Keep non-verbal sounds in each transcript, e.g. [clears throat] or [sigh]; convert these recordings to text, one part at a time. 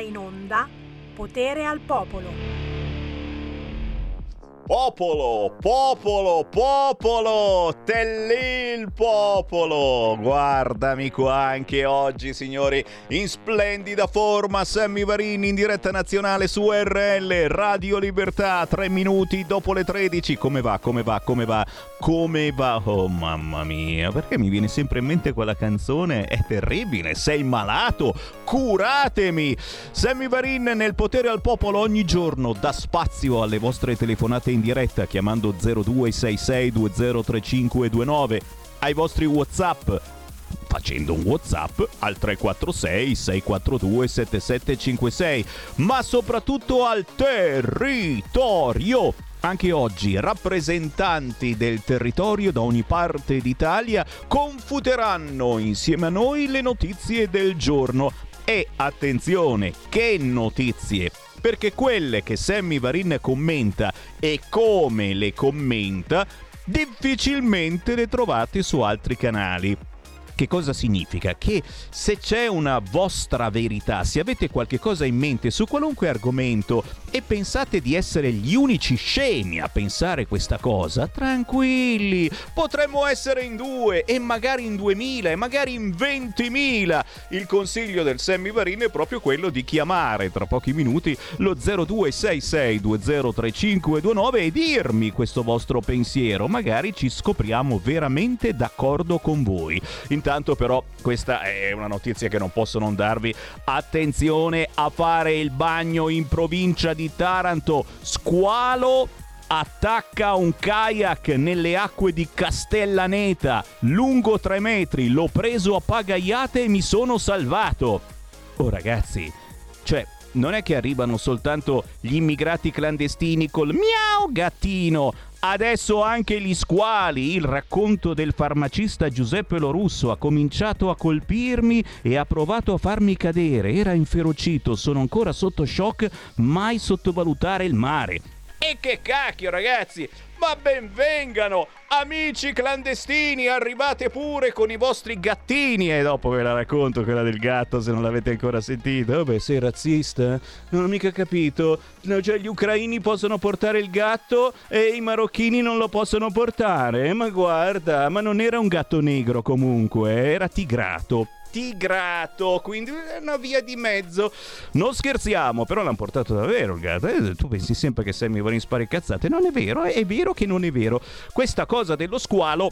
in onda Potere al Popolo. Popolo, popolo, popolo, tellì il popolo. Guardami qua anche oggi, signori, in splendida forma. Sammy Varini in diretta nazionale su RL, Radio Libertà, tre minuti dopo le 13. Come va, come va, come va, come va? Oh mamma mia, perché mi viene sempre in mente quella canzone? È terribile, sei malato, curatemi. Sammy Varin nel potere al popolo ogni giorno dà spazio alle vostre telefonate in diretta chiamando 0266203529 ai vostri WhatsApp facendo un WhatsApp al 346 642 7756, ma soprattutto al territorio. Anche oggi rappresentanti del territorio da ogni parte d'Italia confuteranno insieme a noi le notizie del giorno. E attenzione, che notizie! perché quelle che Sammy Varin commenta e come le commenta difficilmente le trovate su altri canali. Che cosa significa? Che se c'è una vostra verità, se avete qualche cosa in mente su qualunque argomento e pensate di essere gli unici scemi a pensare questa cosa, tranquilli, potremmo essere in due e magari in duemila e magari in ventimila. Il consiglio del Sammy Varin è proprio quello di chiamare tra pochi minuti lo 0266203529 e dirmi questo vostro pensiero, magari ci scopriamo veramente d'accordo con voi. Intanto Intanto però questa è una notizia che non posso non darvi. Attenzione a fare il bagno in provincia di Taranto. Squalo attacca un kayak nelle acque di Castellaneta, lungo 3 metri, l'ho preso a pagaiate e mi sono salvato. Oh ragazzi, cioè non è che arrivano soltanto gli immigrati clandestini col miau gattino, Adesso anche gli squali, il racconto del farmacista Giuseppe Lorusso ha cominciato a colpirmi e ha provato a farmi cadere. Era inferocito, sono ancora sotto shock, mai sottovalutare il mare. E che cacchio ragazzi, ma benvengano! Amici clandestini, arrivate pure con i vostri gattini! E dopo ve la racconto quella del gatto se non l'avete ancora sentita. Oh beh, sei razzista? Non ho mica capito. No, cioè, gli ucraini possono portare il gatto e i marocchini non lo possono portare. Ma guarda, ma non era un gatto negro comunque, era tigrato tigrato, quindi una via di mezzo. Non scherziamo, però l'hanno portato davvero il gatto. Eh, tu pensi sempre che Sammy vuole spare cazzate, non è vero, è vero che non è vero. Questa cosa dello squalo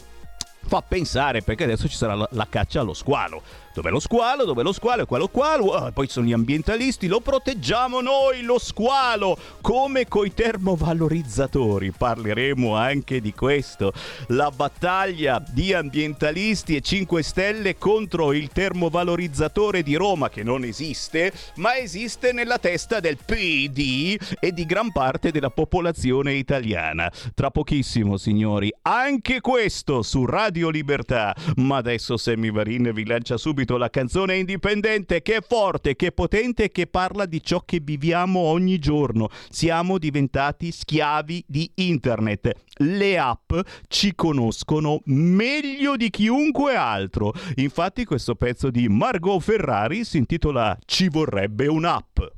fa pensare perché adesso ci sarà la, la caccia allo squalo Dov'è lo squalo? Dov'è lo squalo? E squalo? Ah, poi sono gli ambientalisti, lo proteggiamo noi, lo squalo, come coi termovalorizzatori. Parleremo anche di questo. La battaglia di ambientalisti e 5 Stelle contro il termovalorizzatore di Roma, che non esiste, ma esiste nella testa del PD e di gran parte della popolazione italiana. Tra pochissimo, signori, anche questo su Radio Libertà. Ma adesso Sammy Varin vi lancia subito subito la canzone indipendente che è forte, che è potente, che parla di ciò che viviamo ogni giorno. Siamo diventati schiavi di internet. Le app ci conoscono meglio di chiunque altro. Infatti questo pezzo di Margot Ferrari si intitola Ci vorrebbe un'app.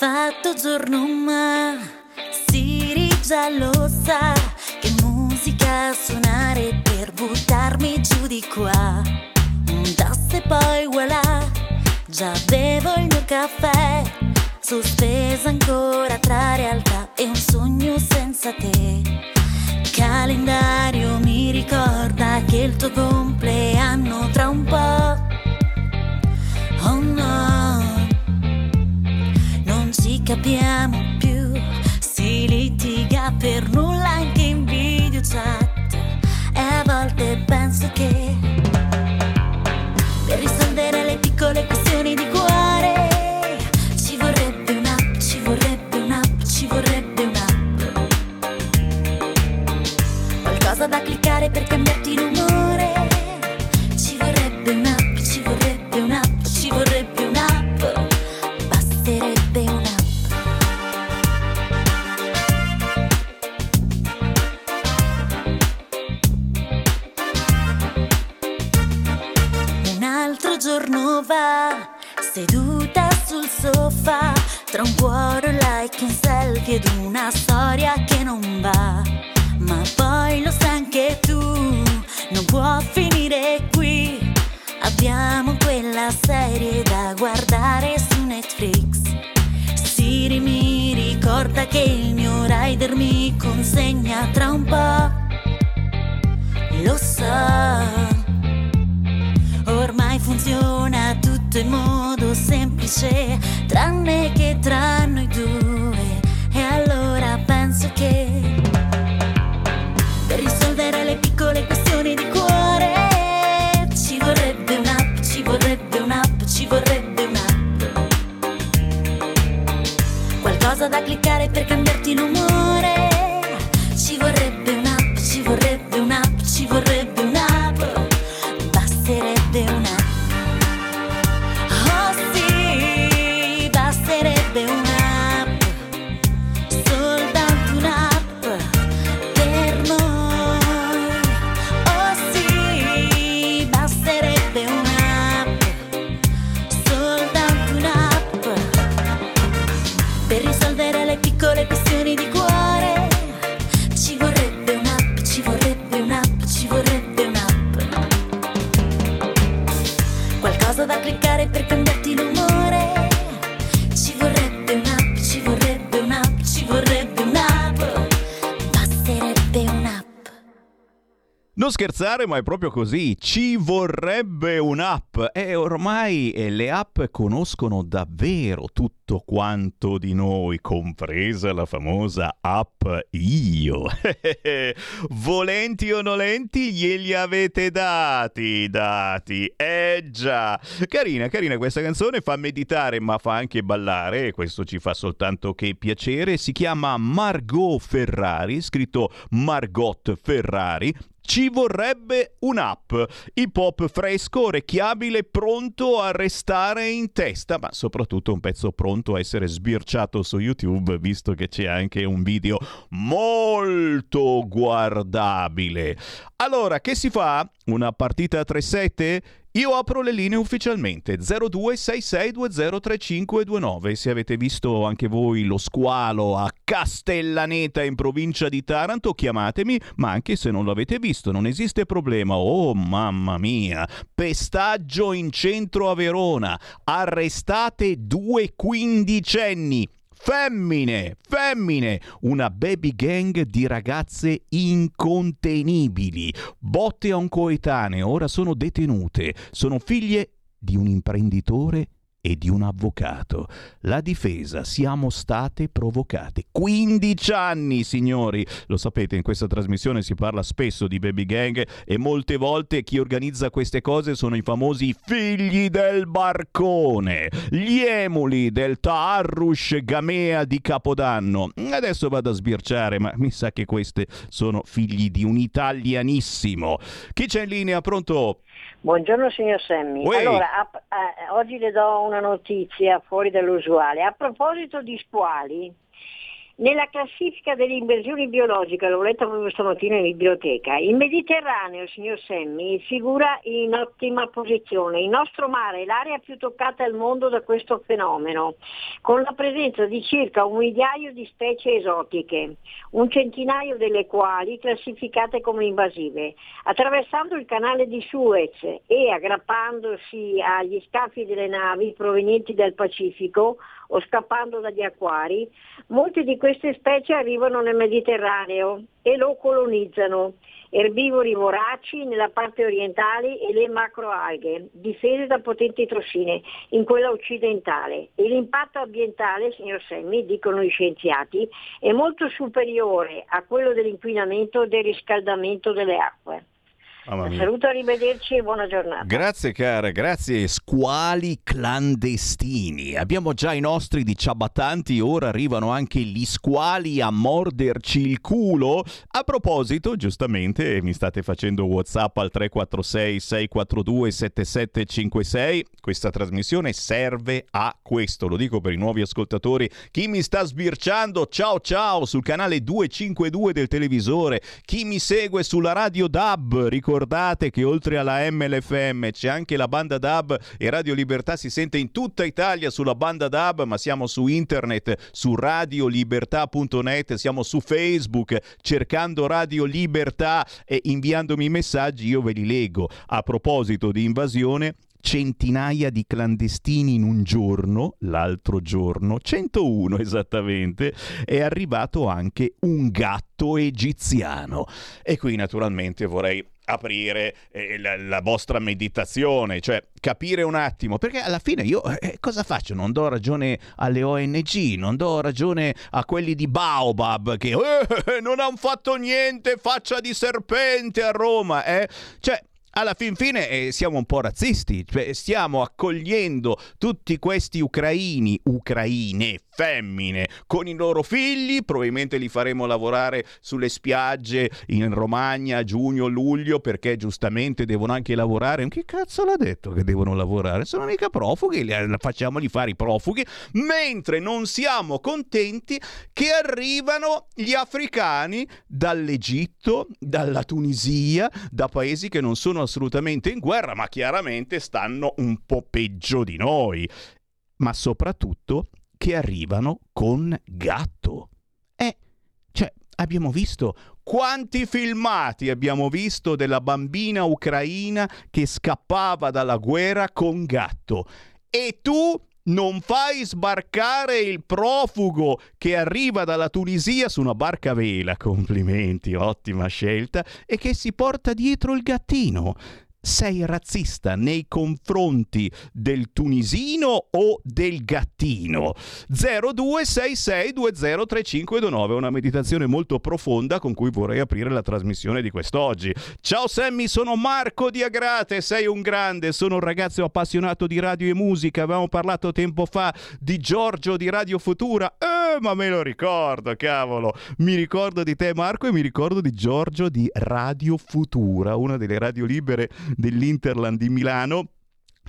Fatto giorno ma Siri già lo sa Che musica suonare per buttarmi giù di qua? Un tasto poi voilà. Già bevo il mio caffè Sospesa ancora tra realtà e un sogno senza te. Calendario mi ricorda che il tuo compleanno tra un po' capiamo più. Si litiga per nulla anche in video chat. E a volte penso che per risolvere le piccole questioni di cuore ci vorrebbe un'app, ci vorrebbe un'app, ci vorrebbe un'app. Qualcosa da cliccare per cambiarti l'umore. nuova, seduta sul sofà, tra un cuore like un selfie ed una storia che non va. Ma poi lo sai anche tu, non può finire qui. Abbiamo quella serie da guardare su Netflix. Siri mi ricorda che il mio rider mi consegna tra un po'. Lo so funziona tutto in modo semplice, tranne che tra noi due. E allora penso che per risolvere le piccole questioni di cuore ci vorrebbe un'app, ci vorrebbe un'app, ci vorrebbe un'app. Qualcosa da cliccare per cambiarti l'umore. Non scherzare, ma è proprio così. Ci vorrebbe un'app. E ormai eh, le app conoscono davvero tutto quanto di noi, compresa la famosa app Io. [laughs] Volenti o nolenti, glieli avete dati dati. Eh già. Carina, carina questa canzone, fa meditare ma fa anche ballare, e questo ci fa soltanto che piacere. Si chiama Margot Ferrari, scritto Margot Ferrari ci vorrebbe un'app, hip hop fresco, orecchiabile, pronto a restare in testa, ma soprattutto un pezzo pronto a essere sbirciato su YouTube, visto che c'è anche un video molto guardabile. Allora, che si fa? Una partita a 3-7? Io apro le linee ufficialmente 0266203529. Se avete visto anche voi lo squalo a Castellaneta in provincia di Taranto, chiamatemi, ma anche se non l'avete visto, non esiste problema. Oh mamma mia, pestaggio in centro a Verona. Arrestate due quindicenni Femmine, femmine, una baby gang di ragazze incontenibili. Botte a un coetaneo, ora sono detenute. Sono figlie di un imprenditore e di un avvocato. La difesa siamo state provocate. 15 anni, signori! Lo sapete, in questa trasmissione si parla spesso di baby gang e molte volte chi organizza queste cose sono i famosi figli del barcone, gli emuli del Taarrush Gamea di Capodanno. Adesso vado a sbirciare, ma mi sa che queste sono figli di un italianissimo. Chi c'è in linea? Pronto? Buongiorno signor Semmi. Allora, a, a, oggi le do una notizia fuori dall'usuale. A proposito di squali, nella classifica delle inversioni biologiche, l'ho letto proprio stamattina in biblioteca, il Mediterraneo, signor Semmi, figura in ottima posizione. Il nostro mare è l'area più toccata al mondo da questo fenomeno, con la presenza di circa un migliaio di specie esotiche, un centinaio delle quali classificate come invasive. Attraversando il canale di Suez e aggrappandosi agli scafi delle navi provenienti dal Pacifico, o scappando dagli acquari, molte di queste specie arrivano nel Mediterraneo e lo colonizzano, erbivori voraci nella parte orientale e le macroalghe, difese da potenti tossine in quella occidentale. E l'impatto ambientale, signor Semmi, dicono gli scienziati, è molto superiore a quello dell'inquinamento e del riscaldamento delle acque. Saluto, arrivederci e buona giornata. Grazie cara, grazie. Squali clandestini. Abbiamo già i nostri di ciabattanti, ora arrivano anche gli squali a morderci il culo. A proposito, giustamente mi state facendo WhatsApp al 346 642 7756. Questa trasmissione serve a questo, lo dico per i nuovi ascoltatori. Chi mi sta sbirciando, ciao ciao sul canale 252 del televisore. Chi mi segue sulla radio DAB, ricordate ricordate che oltre alla MLFM c'è anche la banda DAB e Radio Libertà si sente in tutta Italia sulla banda DAB, ma siamo su internet, su radiolibertà.net, siamo su Facebook cercando Radio Libertà e inviandomi messaggi io ve li leggo. A proposito di invasione, centinaia di clandestini in un giorno, l'altro giorno, 101 esattamente, è arrivato anche un gatto egiziano. E qui naturalmente vorrei aprire eh, la, la, vostra meditazione, cioè capire un attimo, perché alla fine io eh, cosa faccio? Non do ragione alle ONG, non do ragione a quelli di Baobab che eh, non hanno fatto niente, faccia di serpente a Roma, eh? Cioè, alla fin fine eh, siamo un po' razzisti, cioè stiamo accogliendo tutti questi ucraini, ucraine, femmine, con i loro figli, probabilmente li faremo lavorare sulle spiagge in Romagna a giugno, luglio, perché giustamente devono anche lavorare. Che cazzo l'ha detto che devono lavorare? Sono mica profughi, facciamoli fare i profughi, mentre non siamo contenti che arrivano gli africani dall'Egitto, dalla Tunisia, da paesi che non sono assolutamente in guerra, ma chiaramente stanno un po' peggio di noi. Ma soprattutto che arrivano con gatto. Eh, cioè, abbiamo visto quanti filmati abbiamo visto della bambina ucraina che scappava dalla guerra con gatto. E tu non fai sbarcare il profugo che arriva dalla Tunisia su una barca a vela, complimenti, ottima scelta, e che si porta dietro il gattino sei razzista nei confronti del tunisino o del gattino? 0266203529 una meditazione molto profonda con cui vorrei aprire la trasmissione di quest'oggi. Ciao Sammy, sono Marco di Agrate, sei un grande, sono un ragazzo appassionato di radio e musica, avevamo parlato tempo fa di Giorgio di Radio Futura. Eh, ma me lo ricordo, cavolo. Mi ricordo di te Marco e mi ricordo di Giorgio di Radio Futura, una delle radio libere dell'Interland di Milano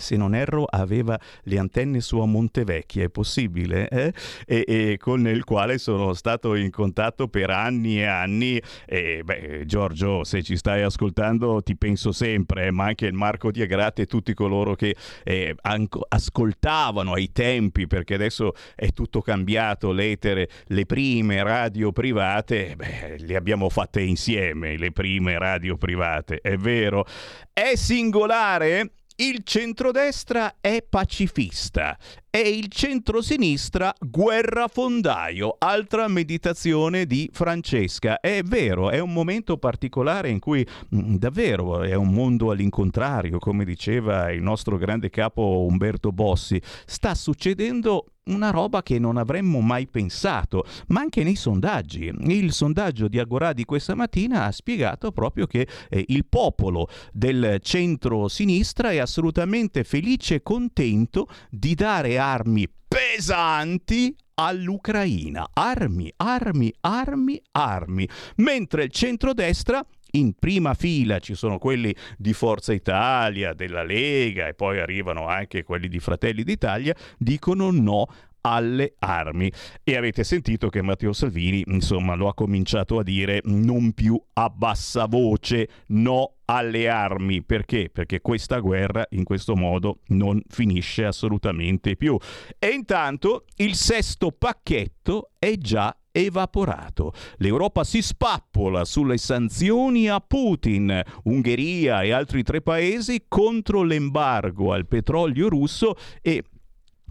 se non erro, aveva le antenne su a Montevecchia, è possibile? Eh? E, e, con il quale sono stato in contatto per anni e anni. E, beh, Giorgio, se ci stai ascoltando, ti penso sempre, ma anche il Marco Diagrate e tutti coloro che eh, anco, ascoltavano ai tempi, perché adesso è tutto cambiato, l'etere, le prime radio private, beh, le abbiamo fatte insieme, le prime radio private, è vero. È singolare il centrodestra è pacifista e il centrosinistra guerrafondaio, altra meditazione di Francesca. È vero, è un momento particolare in cui mm, davvero è un mondo all'incontrario, come diceva il nostro grande capo Umberto Bossi. Sta succedendo una roba che non avremmo mai pensato, ma anche nei sondaggi. Il sondaggio di Agorà di questa mattina ha spiegato proprio che eh, il popolo del centro-sinistra è assolutamente felice e contento di dare armi pesanti all'Ucraina. Armi, armi, armi, armi. Mentre il centrodestra in prima fila. Ci sono quelli di Forza Italia, della Lega e poi arrivano anche quelli di Fratelli d'Italia, dicono no alle armi. E avete sentito che Matteo Salvini, insomma, lo ha cominciato a dire non più a bassa voce, no alle armi. Perché? Perché questa guerra in questo modo non finisce assolutamente più. E intanto il sesto pacchetto è già evaporato. L'Europa si spappola sulle sanzioni a Putin, Ungheria e altri tre paesi contro l'embargo al petrolio russo e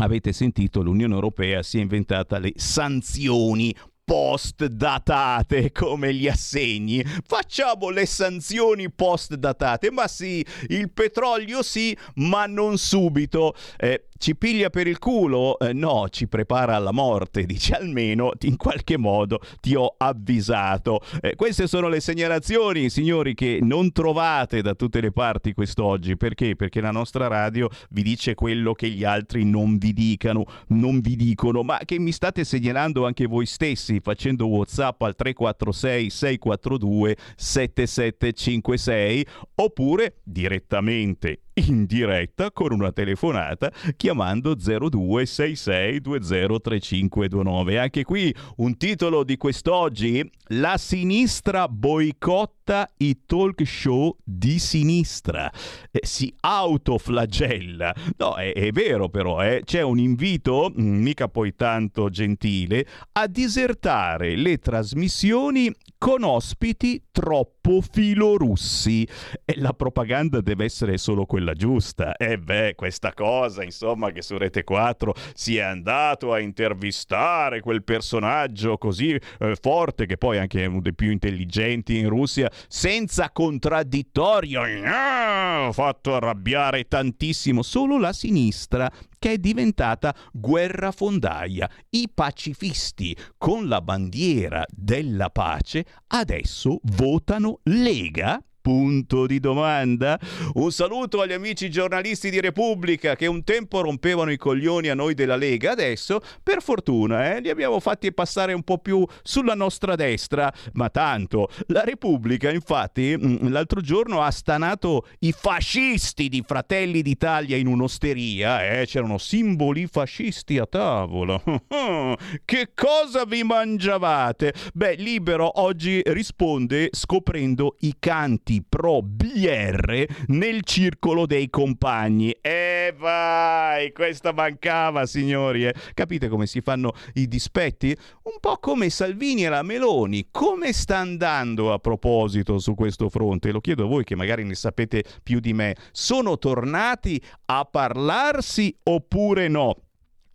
avete sentito l'Unione Europea si è inventata le sanzioni post datate [laughs] come gli assegni. Facciamo le sanzioni post datate. Ma sì, il petrolio sì, ma non subito. Eh, ci piglia per il culo? Eh, no, ci prepara alla morte, dice almeno in qualche modo ti ho avvisato. Eh, queste sono le segnalazioni, signori, che non trovate da tutte le parti quest'oggi. Perché? Perché la nostra radio vi dice quello che gli altri non vi dicano, non vi dicono, ma che mi state segnalando anche voi stessi facendo WhatsApp al 346 642 7756 oppure direttamente in diretta con una telefonata chiamando 0266203529. Anche qui un titolo di quest'oggi, la sinistra boicotta ascolta i talk show di sinistra, eh, si autoflagella. No, è, è vero però, eh. c'è un invito, mm, mica poi tanto gentile, a disertare le trasmissioni con ospiti troppo filorussi. E la propaganda deve essere solo quella giusta. E beh, questa cosa, insomma, che su Rete 4 si è andato a intervistare quel personaggio così eh, forte, che poi è anche uno dei più intelligenti in Russia, senza contraddittorio. Ha fatto arrabbiare tantissimo solo la sinistra che è diventata guerrafondaia. I pacifisti con la bandiera della pace adesso votano Lega Punto di domanda. Un saluto agli amici giornalisti di Repubblica che un tempo rompevano i coglioni a noi della Lega, adesso per fortuna eh, li abbiamo fatti passare un po' più sulla nostra destra, ma tanto. La Repubblica infatti mm, l'altro giorno ha stanato i fascisti di Fratelli d'Italia in un'osteria, eh, c'erano simboli fascisti a tavola. [laughs] che cosa vi mangiavate? Beh, Libero oggi risponde scoprendo i canti voti pro BR nel circolo dei compagni. E vai, questa mancava, signori. Eh. Capite come si fanno i dispetti? Un po' come Salvini e la Meloni. Come sta andando a proposito su questo fronte? Lo chiedo a voi che magari ne sapete più di me. Sono tornati a parlarsi oppure no?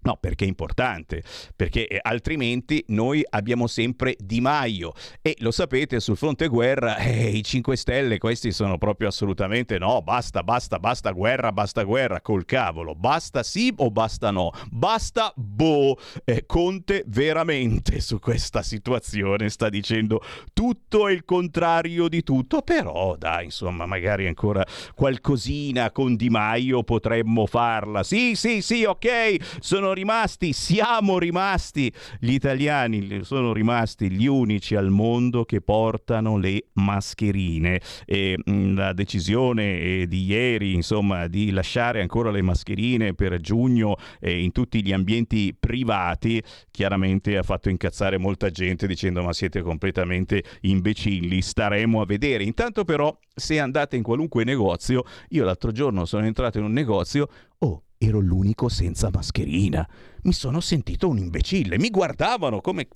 No, perché è importante, perché eh, altrimenti noi abbiamo sempre Di Maio. E lo sapete sul fronte guerra [laughs] eh, i 5 Stelle questi sono proprio assolutamente no, basta, basta, basta guerra, basta guerra, col cavolo, basta sì o basta no, basta boh, eh, Conte veramente su questa situazione sta dicendo tutto e il contrario di tutto, però dai insomma magari ancora qualcosina con Di Maio potremmo farla, sì sì sì ok, sono rimasti, siamo rimasti, gli italiani sono rimasti gli unici al mondo che portano le mascherine e mm, la decisione eh, di ieri, insomma, di lasciare ancora le mascherine per giugno eh, in tutti gli ambienti privati, chiaramente ha fatto incazzare molta gente dicendo ma siete completamente imbecilli, staremo a vedere. Intanto però se andate in qualunque negozio, io l'altro giorno sono entrato in un negozio, oh, ero l'unico senza mascherina. Mi sono sentito un imbecille. Mi guardavano come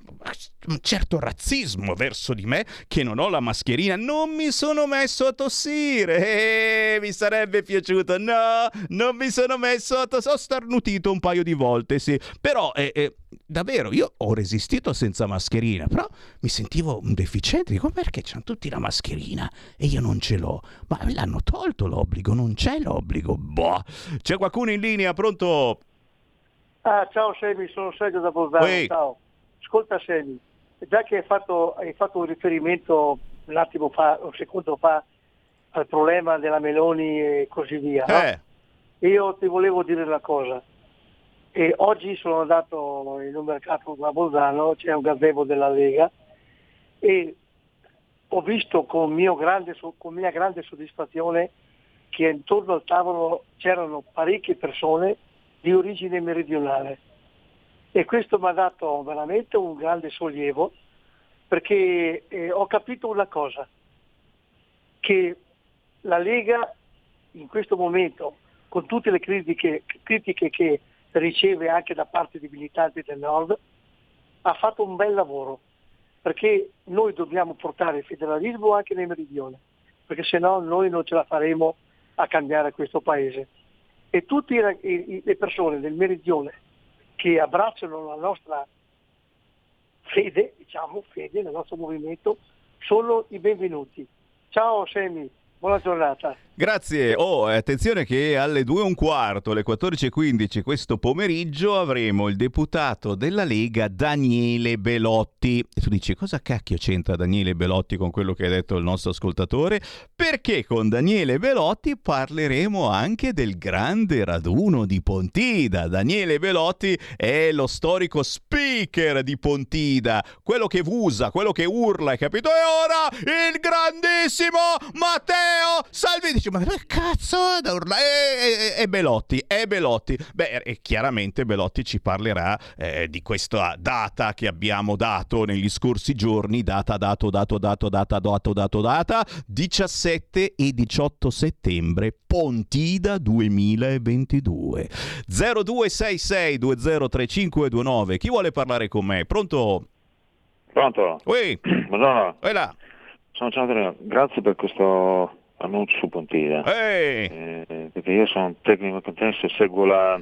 un certo razzismo verso di me che non ho la mascherina. Non mi sono messo a tossire. Eh, mi sarebbe piaciuto. No, non mi sono messo a tossire. Ho starnutito un paio di volte, sì. Però, eh, eh, davvero, io ho resistito senza mascherina. Però mi sentivo un deficiente. Dico, perché c'hanno tutti la mascherina e io non ce l'ho? Ma l'hanno tolto l'obbligo, non c'è l'obbligo. Boh. C'è qualcuno in linea, pronto? Ah, ciao Semi, sono Sergio da Bolzano. Ciao. Ascolta Semi, già che hai fatto, hai fatto un riferimento un attimo fa, un secondo fa, al problema della Meloni e così via, eh. no? io ti volevo dire una cosa. E oggi sono andato in un mercato da Bolzano, c'è un gazebo della Lega e ho visto con, grande, con mia grande soddisfazione che intorno al tavolo c'erano parecchie persone di origine meridionale. E questo mi ha dato veramente un grande sollievo perché eh, ho capito una cosa, che la Lega in questo momento, con tutte le critiche, critiche che riceve anche da parte di militanti del nord, ha fatto un bel lavoro, perché noi dobbiamo portare il federalismo anche nel meridione, perché se no noi non ce la faremo a cambiare questo paese e tutte le persone del meridione che abbracciano la nostra fede, diciamo fede nel nostro movimento, sono i benvenuti. Ciao Semi, buona giornata. Grazie. Oh, attenzione che alle 2 e un quarto, alle 14.15 questo pomeriggio avremo il deputato della Lega Daniele Belotti. E tu dici cosa cacchio c'entra Daniele Belotti con quello che ha detto il nostro ascoltatore? Perché con Daniele Belotti parleremo anche del grande raduno di Pontida. Daniele Belotti è lo storico speaker di Pontida, quello che usa, quello che urla, hai capito? E ora il grandissimo Matteo Salvini dici, ma che cazzo è da urlare? E, e, e, Belotti, e Belotti. Beh, e chiaramente Belotti ci parlerà eh, di questa data che abbiamo dato negli scorsi giorni, data, dato, dato, dato, data, dato, dato, data, 17 e 18 settembre, Pontida 2022. 0266 203529. Chi vuole parlare con me? Pronto? Pronto? Ui. Madonna. Ui là. Sono Ciao grazie per questo annuncio su Pontida. Eh, perché io sono un tecnico contesto e seguo la,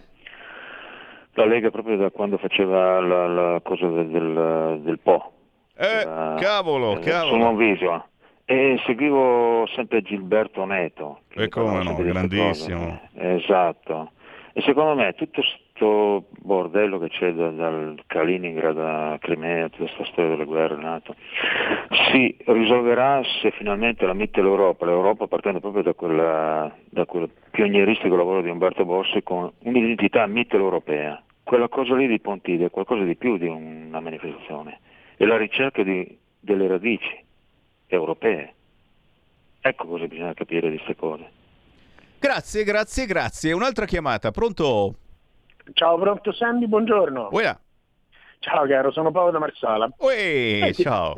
la, Lega proprio da quando faceva la, la cosa del, del, del Po. Eh, la, cavolo, cavolo. Su Monvisio. E seguivo sempre Gilberto Neto. E come no, grandissimo. Esatto. E secondo me tutto questo bordello che c'è da, dal Kaliningrad a Crimea, tutta questa storia delle guerre NATO, si risolverà se finalmente la mette l'Europa, l'Europa partendo proprio da, quella, da quel pionieristico lavoro di Umberto Bossi con un'identità mitteleuropea. Quella cosa lì di Pontide è qualcosa di più di una manifestazione, è la ricerca di, delle radici europee. Ecco cosa bisogna capire di queste cose. Grazie, grazie, grazie. Un'altra chiamata, pronto? Ciao, pronto Sandy, buongiorno. Uè. Ciao caro, sono Paolo da Marsala. Ui, eh, [laughs] ciao.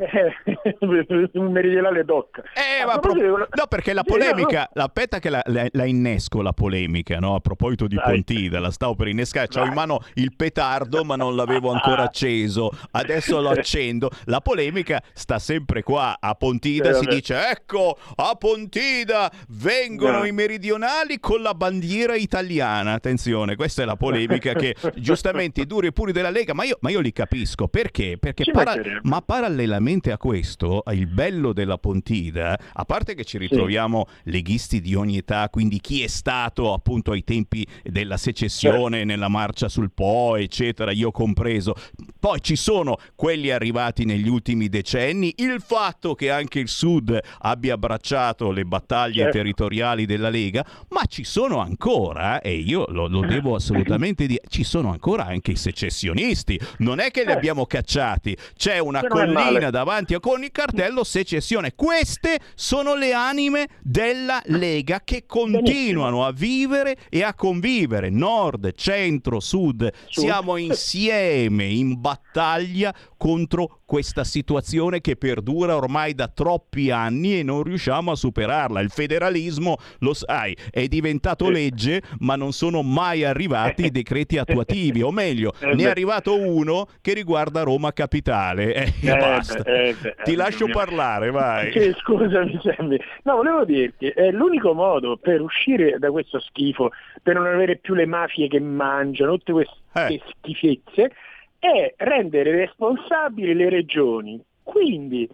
un meridionale doc. Eh, ma pro... No, perché la polemica, no. aspetta che la, la, la, innesco la polemica, no? A proposito di Dai. Pontida, la stavo per innescare, ho in mano il petardo ma non l'avevo ancora [laughs] acceso, adesso lo accendo. La polemica sta sempre qua, a Pontida si dice, ecco, a Pontida vengono no. i meridionali con la bandiera italiana. Attenzione, questa è la polemica che [laughs] giustamente i duri e puri della Lega, ma io, ma io li li capisco. Perché? Perché para- ma parallelamente a questo, il bello della Pontida, a parte che ci ritroviamo sì. leghisti di ogni età, quindi chi è stato appunto ai tempi della secessione, certo. nella marcia sul Po, eccetera, io compreso. Poi ci sono quelli arrivati negli ultimi decenni, il fatto che anche il Sud abbia abbracciato le battaglie certo. territoriali della Lega, ma ci sono ancora, e io lo, lo devo assolutamente dire, ci sono ancora anche i secessionisti. Non è che li eh. abbiamo cacciati, c'è una collina davanti a con il cartello secessione. Queste sono le anime della Lega che continuano a vivere e a convivere. Nord, centro, sud, siamo insieme in battaglia contro questa situazione che perdura ormai da troppi anni e non riusciamo a superarla. Il federalismo, lo sai, è diventato legge, ma non sono mai arrivati i decreti attuativi, o meglio, ne è arrivato uno che riguarda Roma Capitale. Eh, eh, basta. Eh, Ti lascio parlare, vai. Sì, scusami, Sammy. No, volevo dirti, è l'unico modo per uscire da questo schifo, per non avere più le mafie che mangiano, tutte queste eh. schifezze, è rendere responsabili le regioni. Quindi,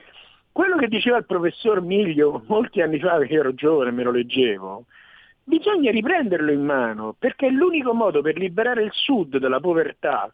quello che diceva il professor Miglio molti anni fa, che ero giovane, me lo leggevo, bisogna riprenderlo in mano, perché è l'unico modo per liberare il Sud dalla povertà.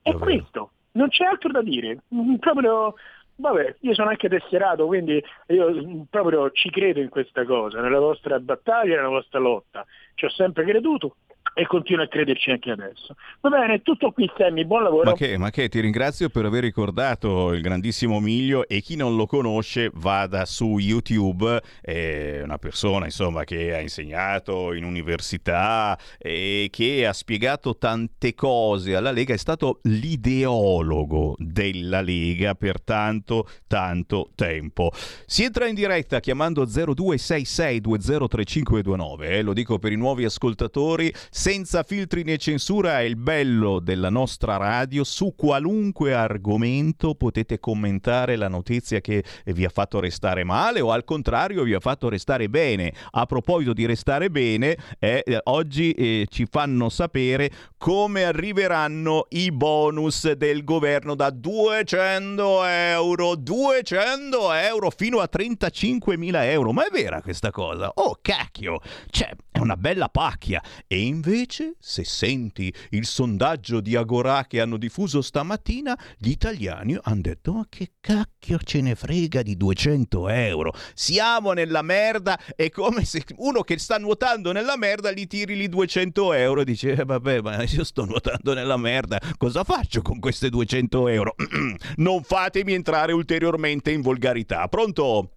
È Davvero? questo, non c'è altro da dire. Mm, proprio, vabbè, io sono anche tesserato, quindi io mm, proprio ci credo in questa cosa, nella vostra battaglia, nella vostra lotta. Ci ho sempre creduto, e continuo a crederci anche adesso. Va bene, tutto qui Sammy, buon lavoro. Ma che, ma che, ti ringrazio per aver ricordato il grandissimo Miglio e chi non lo conosce vada su YouTube, è una persona insomma che ha insegnato in università e che ha spiegato tante cose alla Lega, è stato l'ideologo della Lega per tanto tanto tempo. Si entra in diretta chiamando 0266203529, eh, lo dico per i nuovi ascoltatori senza filtri né censura è il bello della nostra radio. Su qualunque argomento potete commentare la notizia che vi ha fatto restare male o al contrario vi ha fatto restare bene. A proposito di restare bene, eh, oggi eh, ci fanno sapere come arriveranno i bonus del governo da 200 euro, 200 euro fino a 35 mila euro. Ma è vera questa cosa? Oh cacchio, cioè è una bella pacchia. E invece se senti il sondaggio di Agorà che hanno diffuso stamattina, gli italiani hanno detto ma che cacchio ce ne frega di 200 euro? Siamo nella merda, è come se uno che sta nuotando nella merda gli tiri lì 200 euro e dice eh, vabbè ma io sto nuotando nella merda, cosa faccio con queste 200 euro? [clears throat] non fatemi entrare ulteriormente in volgarità. Pronto?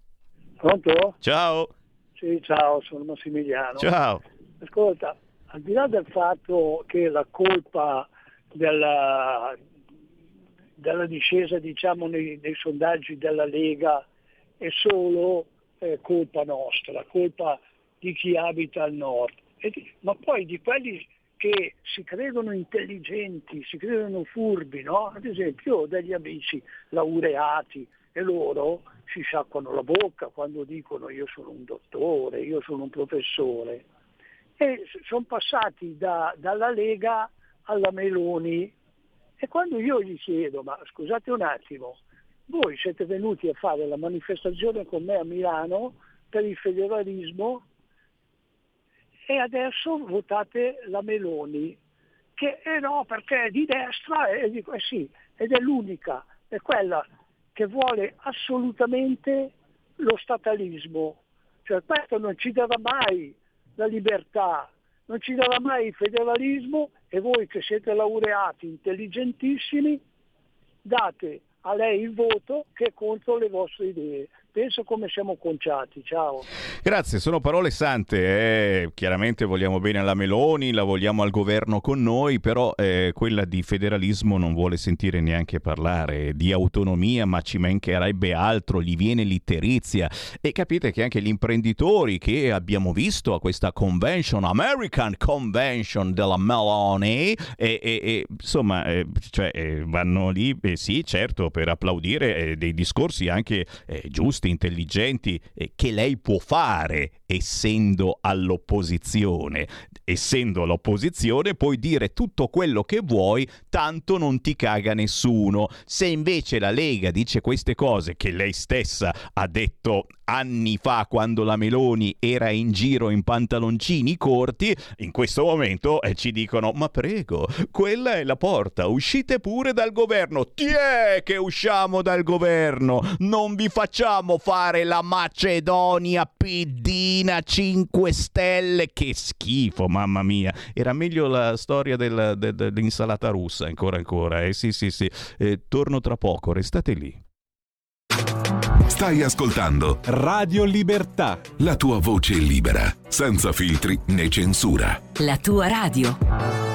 Pronto? Ciao. Sì, ciao, sono Massimiliano. Ciao. Ascolta, al di là del fatto che la colpa della, della discesa diciamo, nei, nei, sondaggi della Lega è solo eh, colpa nostra, colpa di chi abita al nord, di, ma poi di quelli che si credono intelligenti, si credono furbi, no? Ad esempio io ho degli amici laureati e loro si sciacquano la bocca quando dicono io sono un dottore, io sono un professore. E sono passati da, dalla Lega alla Meloni e quando io gli chiedo, ma scusate un attimo, voi siete venuti a fare la manifestazione con me a Milano per il federalismo e adesso votate la Meloni, che eh no perché è di destra e dico eh sì, ed è l'unica, è quella che vuole assolutamente lo statalismo, cioè questo non ci darà mai la libertà, non ci darà mai il federalismo e voi che siete laureati, intelligentissimi, date a lei il voto che è contro le vostre idee penso come siamo conciati. Ciao. Grazie, sono parole sante. Eh. Chiaramente vogliamo bene alla Meloni, la vogliamo al governo con noi, però eh, quella di federalismo non vuole sentire neanche parlare di autonomia, ma ci mancherebbe altro, gli viene l'itterizia. E capite che anche gli imprenditori che abbiamo visto a questa convention, American Convention della Meloni, e, e, e insomma, eh, cioè, eh, vanno lì, eh, sì, certo, per applaudire eh, dei discorsi anche giusti risposte intelligenti che lei può fare essendo all'opposizione. Essendo all'opposizione puoi dire tutto quello che vuoi, tanto non ti caga nessuno. Se invece la Lega dice queste cose che lei stessa ha detto anni fa quando la Meloni era in giro in pantaloncini corti, in questo momento eh, ci dicono ma prego, quella è la porta, uscite pure dal governo. Tiè che usciamo dal governo, non vi facciamo fare la Macedonia Piddina 5 Stelle, che schifo, mamma mia. Era meglio la storia del, del, dell'insalata russa, ancora ancora. Eh sì sì sì, eh, torno tra poco, restate lì. Stai ascoltando Radio Libertà. La tua voce libera, senza filtri né censura. La tua radio.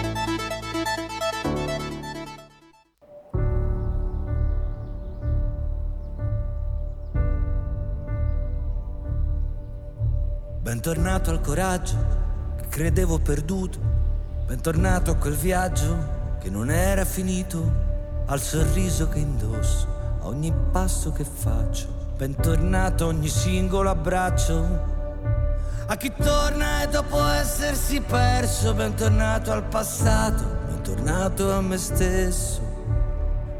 Bentornato al coraggio che credevo perduto. Bentornato a quel viaggio che non era finito. Al sorriso che indosso a ogni passo che faccio. Bentornato a ogni singolo abbraccio. A chi torna e dopo essersi perso. Bentornato al passato. Bentornato a me stesso.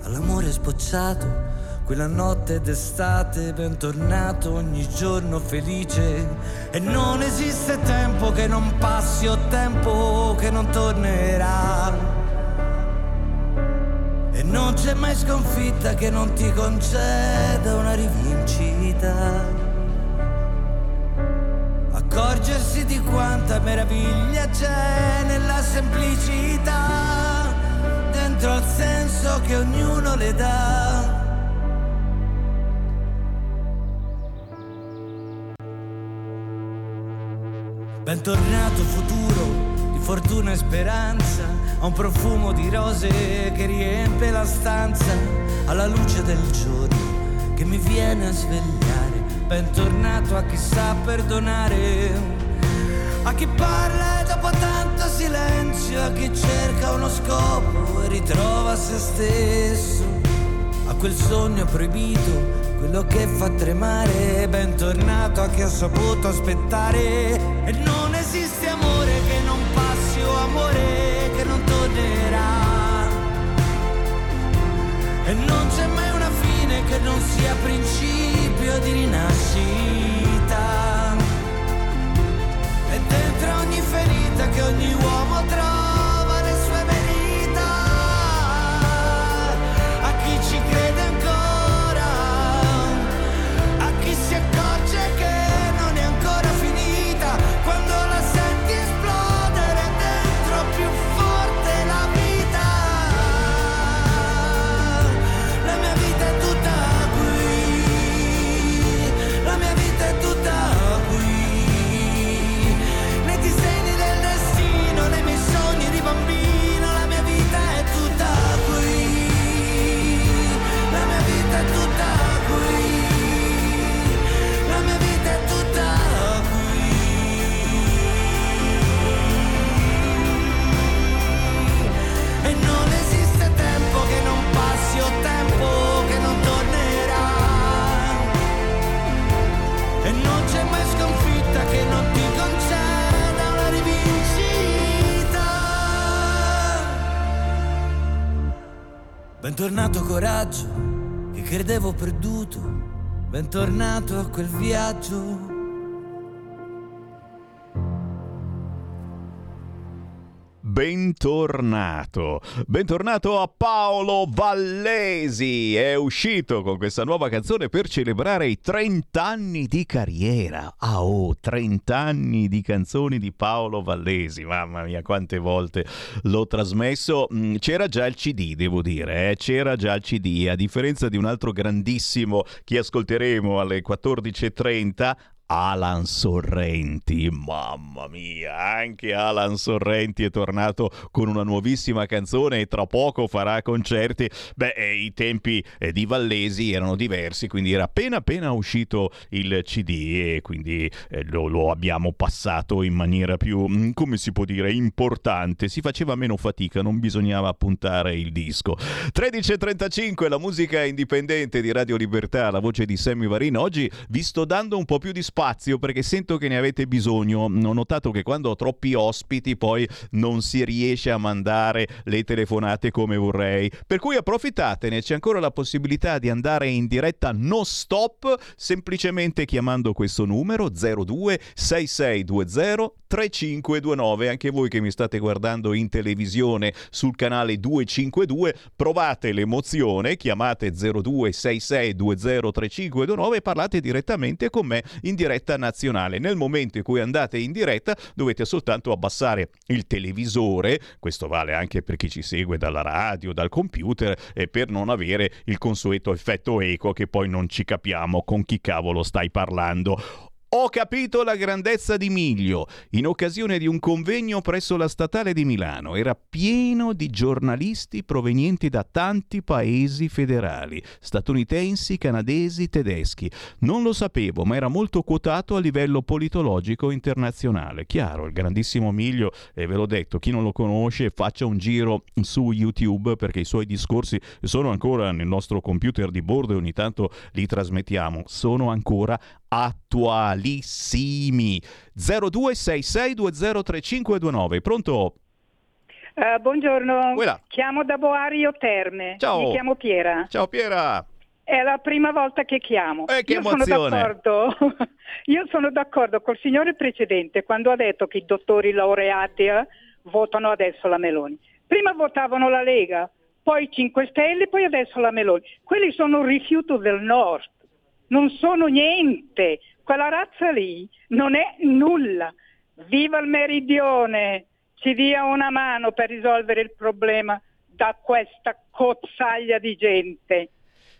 All'amore sbocciato quella notte d'estate, bentornato ogni giorno felice. E non esiste tempo che non passi o tempo che non tornerà. E non c'è mai sconfitta che non ti conceda una rivincita. Accorgersi di quanta meraviglia c'è nella semplicità, dentro al senso che ognuno le dà Bentornato futuro di fortuna e speranza, a un profumo di rose che riempie la stanza, alla luce del giorno che mi viene a svegliare. Bentornato a chi sa perdonare, a chi parla dopo tanto silenzio a chi cerca uno scopo e ritrova se stesso, a quel sogno proibito, quello che fa tremare, bentornato a chi ha saputo aspettare. E non esiste amore che non passi o amore che non tornerà. E non c'è mai una fine che non sia principio di rinascita. Dentro ogni ferita che ogni uomo trova Bentornato coraggio che credevo perduto, bentornato a quel viaggio bentornato. Bentornato a Paolo Vallesi. È uscito con questa nuova canzone per celebrare i 30 anni di carriera. Ah, oh, 30 anni di canzoni di Paolo Vallesi. Mamma mia, quante volte l'ho trasmesso. Mm, c'era già il CD, devo dire, eh? c'era già il CD. A differenza di un altro grandissimo che ascolteremo alle 14.30, Alan Sorrenti, mamma mia, anche Alan Sorrenti è tornato con una nuovissima canzone e tra poco farà concerti. Beh, eh, i tempi eh, di Vallesi erano diversi, quindi era appena appena uscito il CD e quindi eh, lo, lo, abbiamo passato in maniera più, mm, come si può dire, importante. Si faceva meno fatica, non bisognava puntare il disco. 13.35, la musica indipendente di Radio Libertà, la voce di Sammy Varin. Oggi vi sto dando un po' più di spazio spazio perché sento che ne avete bisogno. Ho notato che quando ho troppi ospiti poi non si riesce a mandare le telefonate come vorrei. Per cui approfittatene, c'è ancora la possibilità di andare in diretta no stop semplicemente chiamando questo numero 02 6620 3529. Anche voi che mi state guardando in televisione sul canale 252, provate l'emozione, chiamate 02 6620 3529 e parlate direttamente con me in diretta diretta nazionale. Nel momento in cui andate in diretta dovete soltanto abbassare il televisore, questo vale anche per chi ci segue dalla radio, dal computer, e per non avere il consueto effetto eco che poi non ci capiamo con chi cavolo stai parlando. Ho capito la grandezza di Miglio. In occasione di un convegno presso la statale di Milano era pieno di giornalisti provenienti da tanti paesi federali, statunitensi, canadesi, tedeschi. Non lo sapevo, ma era molto quotato a livello politologico internazionale. Chiaro, il grandissimo Miglio, e ve l'ho detto, chi non lo conosce faccia un giro su YouTube perché i suoi discorsi sono ancora nel nostro computer di bordo e ogni tanto li trasmettiamo. Sono ancora attualissimi. 0266203529. Pronto? Uh, buongiorno, Quella. chiamo da Boario Terme. Ciao. Mi chiamo Piera. Ciao Piera. È la prima volta che chiamo. Eh, che Io emozione. sono d'accordo. [laughs] Io sono d'accordo col signore precedente quando ha detto che i dottori laureati eh, votano adesso la Meloni. Prima votavano la Lega, poi 5 Stelle, poi adesso la Meloni. Quelli sono un rifiuto del Nord non sono niente, quella razza lì non è nulla. Viva il meridione, ci dia una mano per risolvere il problema da questa cozzaglia di gente.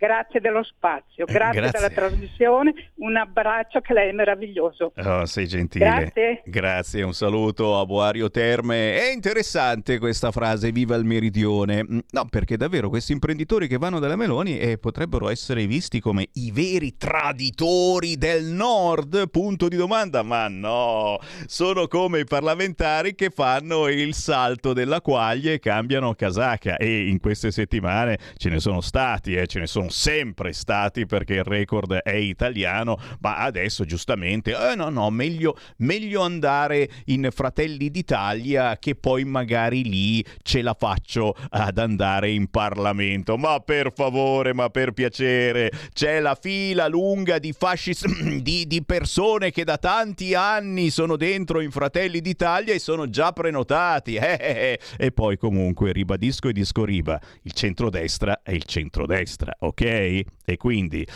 Grazie dello spazio, eh, grazie, grazie, della trasmissione, un abbraccio che lei è meraviglioso. Oh, sei gentile. Grazie. Grazie, un saluto a Boario Terme. È interessante questa frase, viva il meridione. Mm, no, perché davvero questi imprenditori che vanno dalla Meloni eh, potrebbero essere visti come i veri traditori del nord, punto di domanda, ma no, sono come i parlamentari che fanno il salto della quaglia e cambiano casacca e in queste settimane ce ne sono stati, eh, ce ne sono sempre stati perché il record è italiano, ma adesso giustamente, eh no, no, meglio, meglio andare in Fratelli d'Italia che poi magari lì ce la faccio ad andare in Parlamento. Ma per favore, ma per piacere, c'è la fila lunga di fasci [clears throat] di, di persone che da tanti anni sono dentro in Fratelli d'Italia e sono già prenotati. Eh, eh, eh. E poi comunque ribadisco e disco riba, il centrodestra è il centrodestra, ok? E quindi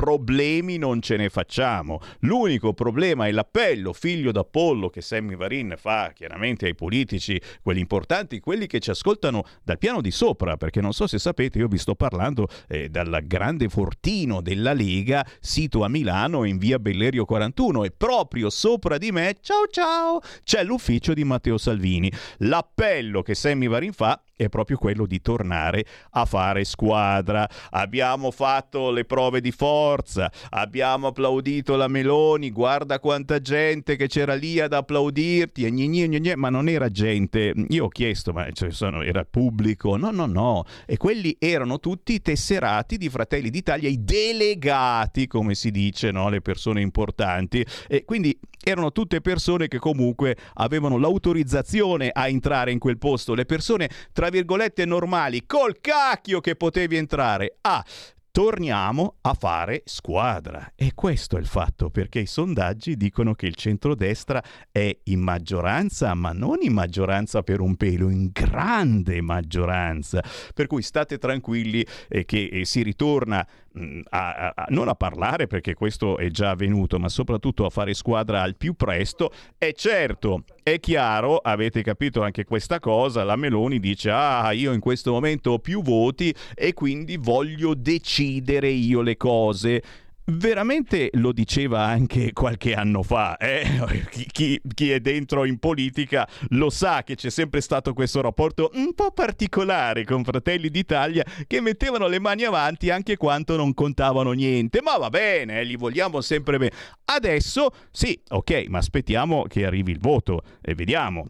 problemi non ce ne facciamo. L'unico problema è l'appello figlio d'Apollo che Sammy Varin fa chiaramente ai politici, quelli importanti, quelli che ci ascoltano dal piano di sopra, perché non so se sapete, io vi sto parlando eh, dal grande fortino della Lega, sito a Milano in via Bellerio 41 e proprio sopra di me, ciao ciao, c'è l'ufficio di Matteo Salvini. L'appello che Sammy Varin fa è proprio quello di tornare a fare squadra. Abbiamo fatto le prove di forza, abbiamo applaudito la Meloni, guarda quanta gente che c'era lì ad applaudirti, e gni gni gni, ma non era gente, io ho chiesto, ma cioè, sono, era pubblico, no, no, no, e quelli erano tutti tesserati di Fratelli d'Italia, i delegati, come si dice, no? le persone importanti, e quindi erano tutte persone che comunque avevano l'autorizzazione a entrare in quel posto, le persone tra virgolette normali, col cacchio che potevi entrare. Ah, torniamo a fare squadra. E questo è il fatto, perché i sondaggi dicono che il centrodestra è in maggioranza, ma non in maggioranza per un pelo, in grande maggioranza. Per cui state tranquilli eh, che eh, si ritorna a, a, non a parlare perché questo è già avvenuto, ma soprattutto a fare squadra al più presto. E certo, è chiaro, avete capito anche questa cosa, la Meloni dice ah io in questo momento ho più voti e quindi voglio decidere io le cose veramente lo diceva anche qualche anno fa. Eh? [laughs] Chi, chi, è dentro in politica lo sa che c'è sempre stato questo rapporto un po' particolare con Fratelli d'Italia che mettevano le mani avanti anche quando non contavano niente. Ma va bene, eh, li vogliamo sempre bene. Adesso sì, ok, ma aspettiamo che arrivi il voto e vediamo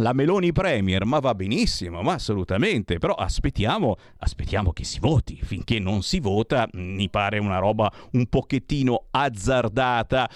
la Meloni Premier, ma va benissimo, ma assolutamente, però aspettiamo, aspettiamo che si voti, finché non si vota mi pare una roba un pochettino azzardata.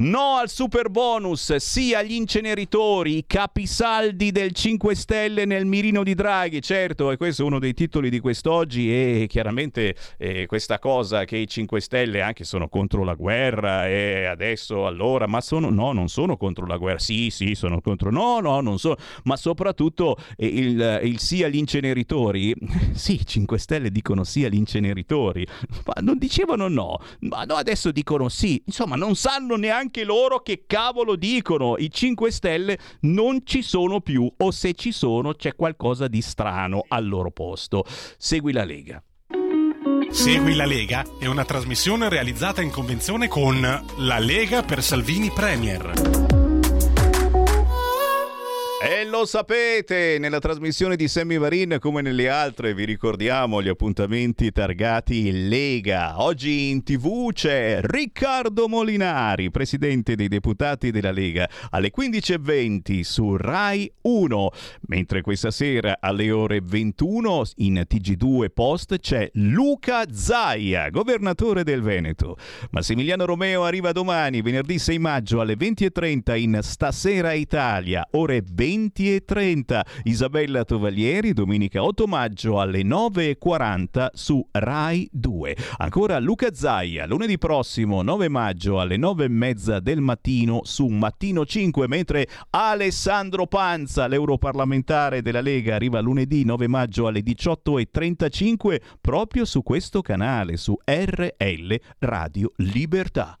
No al super bonus, sì agli inceneritori, i capisaldi del 5 Stelle nel mirino di Draghi, certo, e questo è uno dei titoli di quest'oggi e chiaramente eh, questa cosa che i 5 Stelle anche sono contro la guerra e adesso allora, ma sono, no, non sono contro la guerra, sì, sì, sono contro, no, no, non sono, ma soprattutto eh, il, il sì agli inceneritori, [laughs] sì, 5 Stelle dicono sì agli inceneritori, ma non dicevano no, ma no, adesso dicono sì, insomma non sanno neanche anche loro che cavolo dicono. I 5 Stelle non ci sono più o se ci sono c'è qualcosa di strano al loro posto. Segui la Lega. Segui la Lega è una trasmissione realizzata in convenzione con La Lega per Salvini Premier. E lo sapete, nella trasmissione di Sammy Varin come nelle altre vi ricordiamo gli appuntamenti targati Lega. Oggi in tv c'è Riccardo Molinari, presidente dei deputati della Lega, alle 15.20 su Rai 1, mentre questa sera alle ore 21 in TG2 Post c'è Luca Zaia, governatore del Veneto. Massimiliano Romeo arriva domani, venerdì 6 maggio alle 20.30 in Stasera Italia, ore 20 20.30. Isabella Tovaglieri, domenica 8 maggio alle 9.40 su Rai 2. Ancora Luca Zaia, lunedì prossimo 9 maggio alle 9.30 del mattino su Mattino 5, mentre Alessandro Panza, l'europarlamentare della Lega, arriva lunedì 9 maggio alle 18.35 proprio su questo canale, su RL Radio Libertà.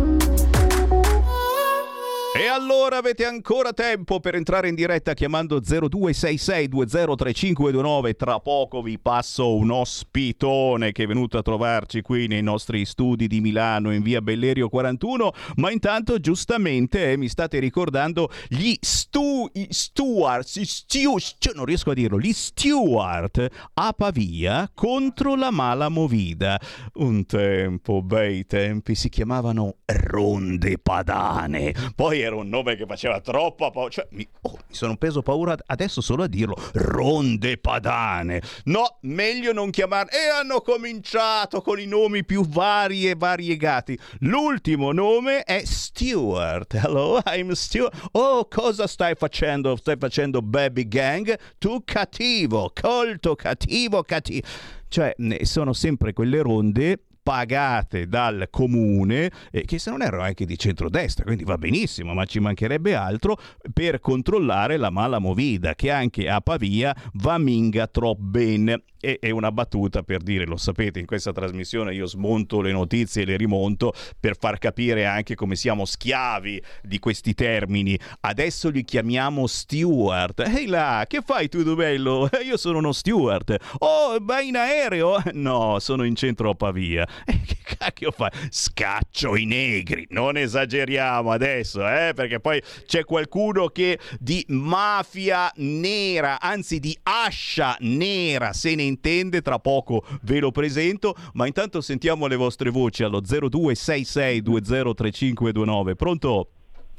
E allora avete ancora tempo per entrare in diretta chiamando 0266203529. Tra poco vi passo un ospitone che è venuto a trovarci qui nei nostri studi di Milano in via Bellerio 41. Ma intanto, giustamente, eh, mi state ricordando gli stu, steward, stu, non riesco a dirlo, gli steward a Pavia contro la mala movida. Un tempo, bei tempi, si chiamavano ronde padane. Poi era un nome che faceva troppa paura. Cioè, mi, oh, mi sono preso paura adesso solo a dirlo. Ronde padane. No, meglio non chiamare. E hanno cominciato con i nomi più vari e variegati. L'ultimo nome è Stewart. Hello, I'm Stewart. Oh, cosa stai facendo? Stai facendo Baby Gang? Tu cattivo, colto, cattivo, cattivo. Cioè, sono sempre quelle ronde pagate dal comune, eh, che se non erro anche di centrodestra, quindi va benissimo, ma ci mancherebbe altro, per controllare la mala movida, che anche a Pavia va minga troppo bene e è una battuta per dire, lo sapete, in questa trasmissione io smonto le notizie e le rimonto per far capire anche come siamo schiavi di questi termini. Adesso li chiamiamo steward. Ehi là, che fai tu bello? Io sono uno steward. Oh, vai in aereo? No, sono in centro a Pavia. E che cacchio fai? Scaccio i negri. Non esageriamo adesso, eh, perché poi c'è qualcuno che di mafia nera, anzi di ascia nera, se ne intende, tra poco ve lo presento, ma intanto sentiamo le vostre voci allo 0266203529. Pronto?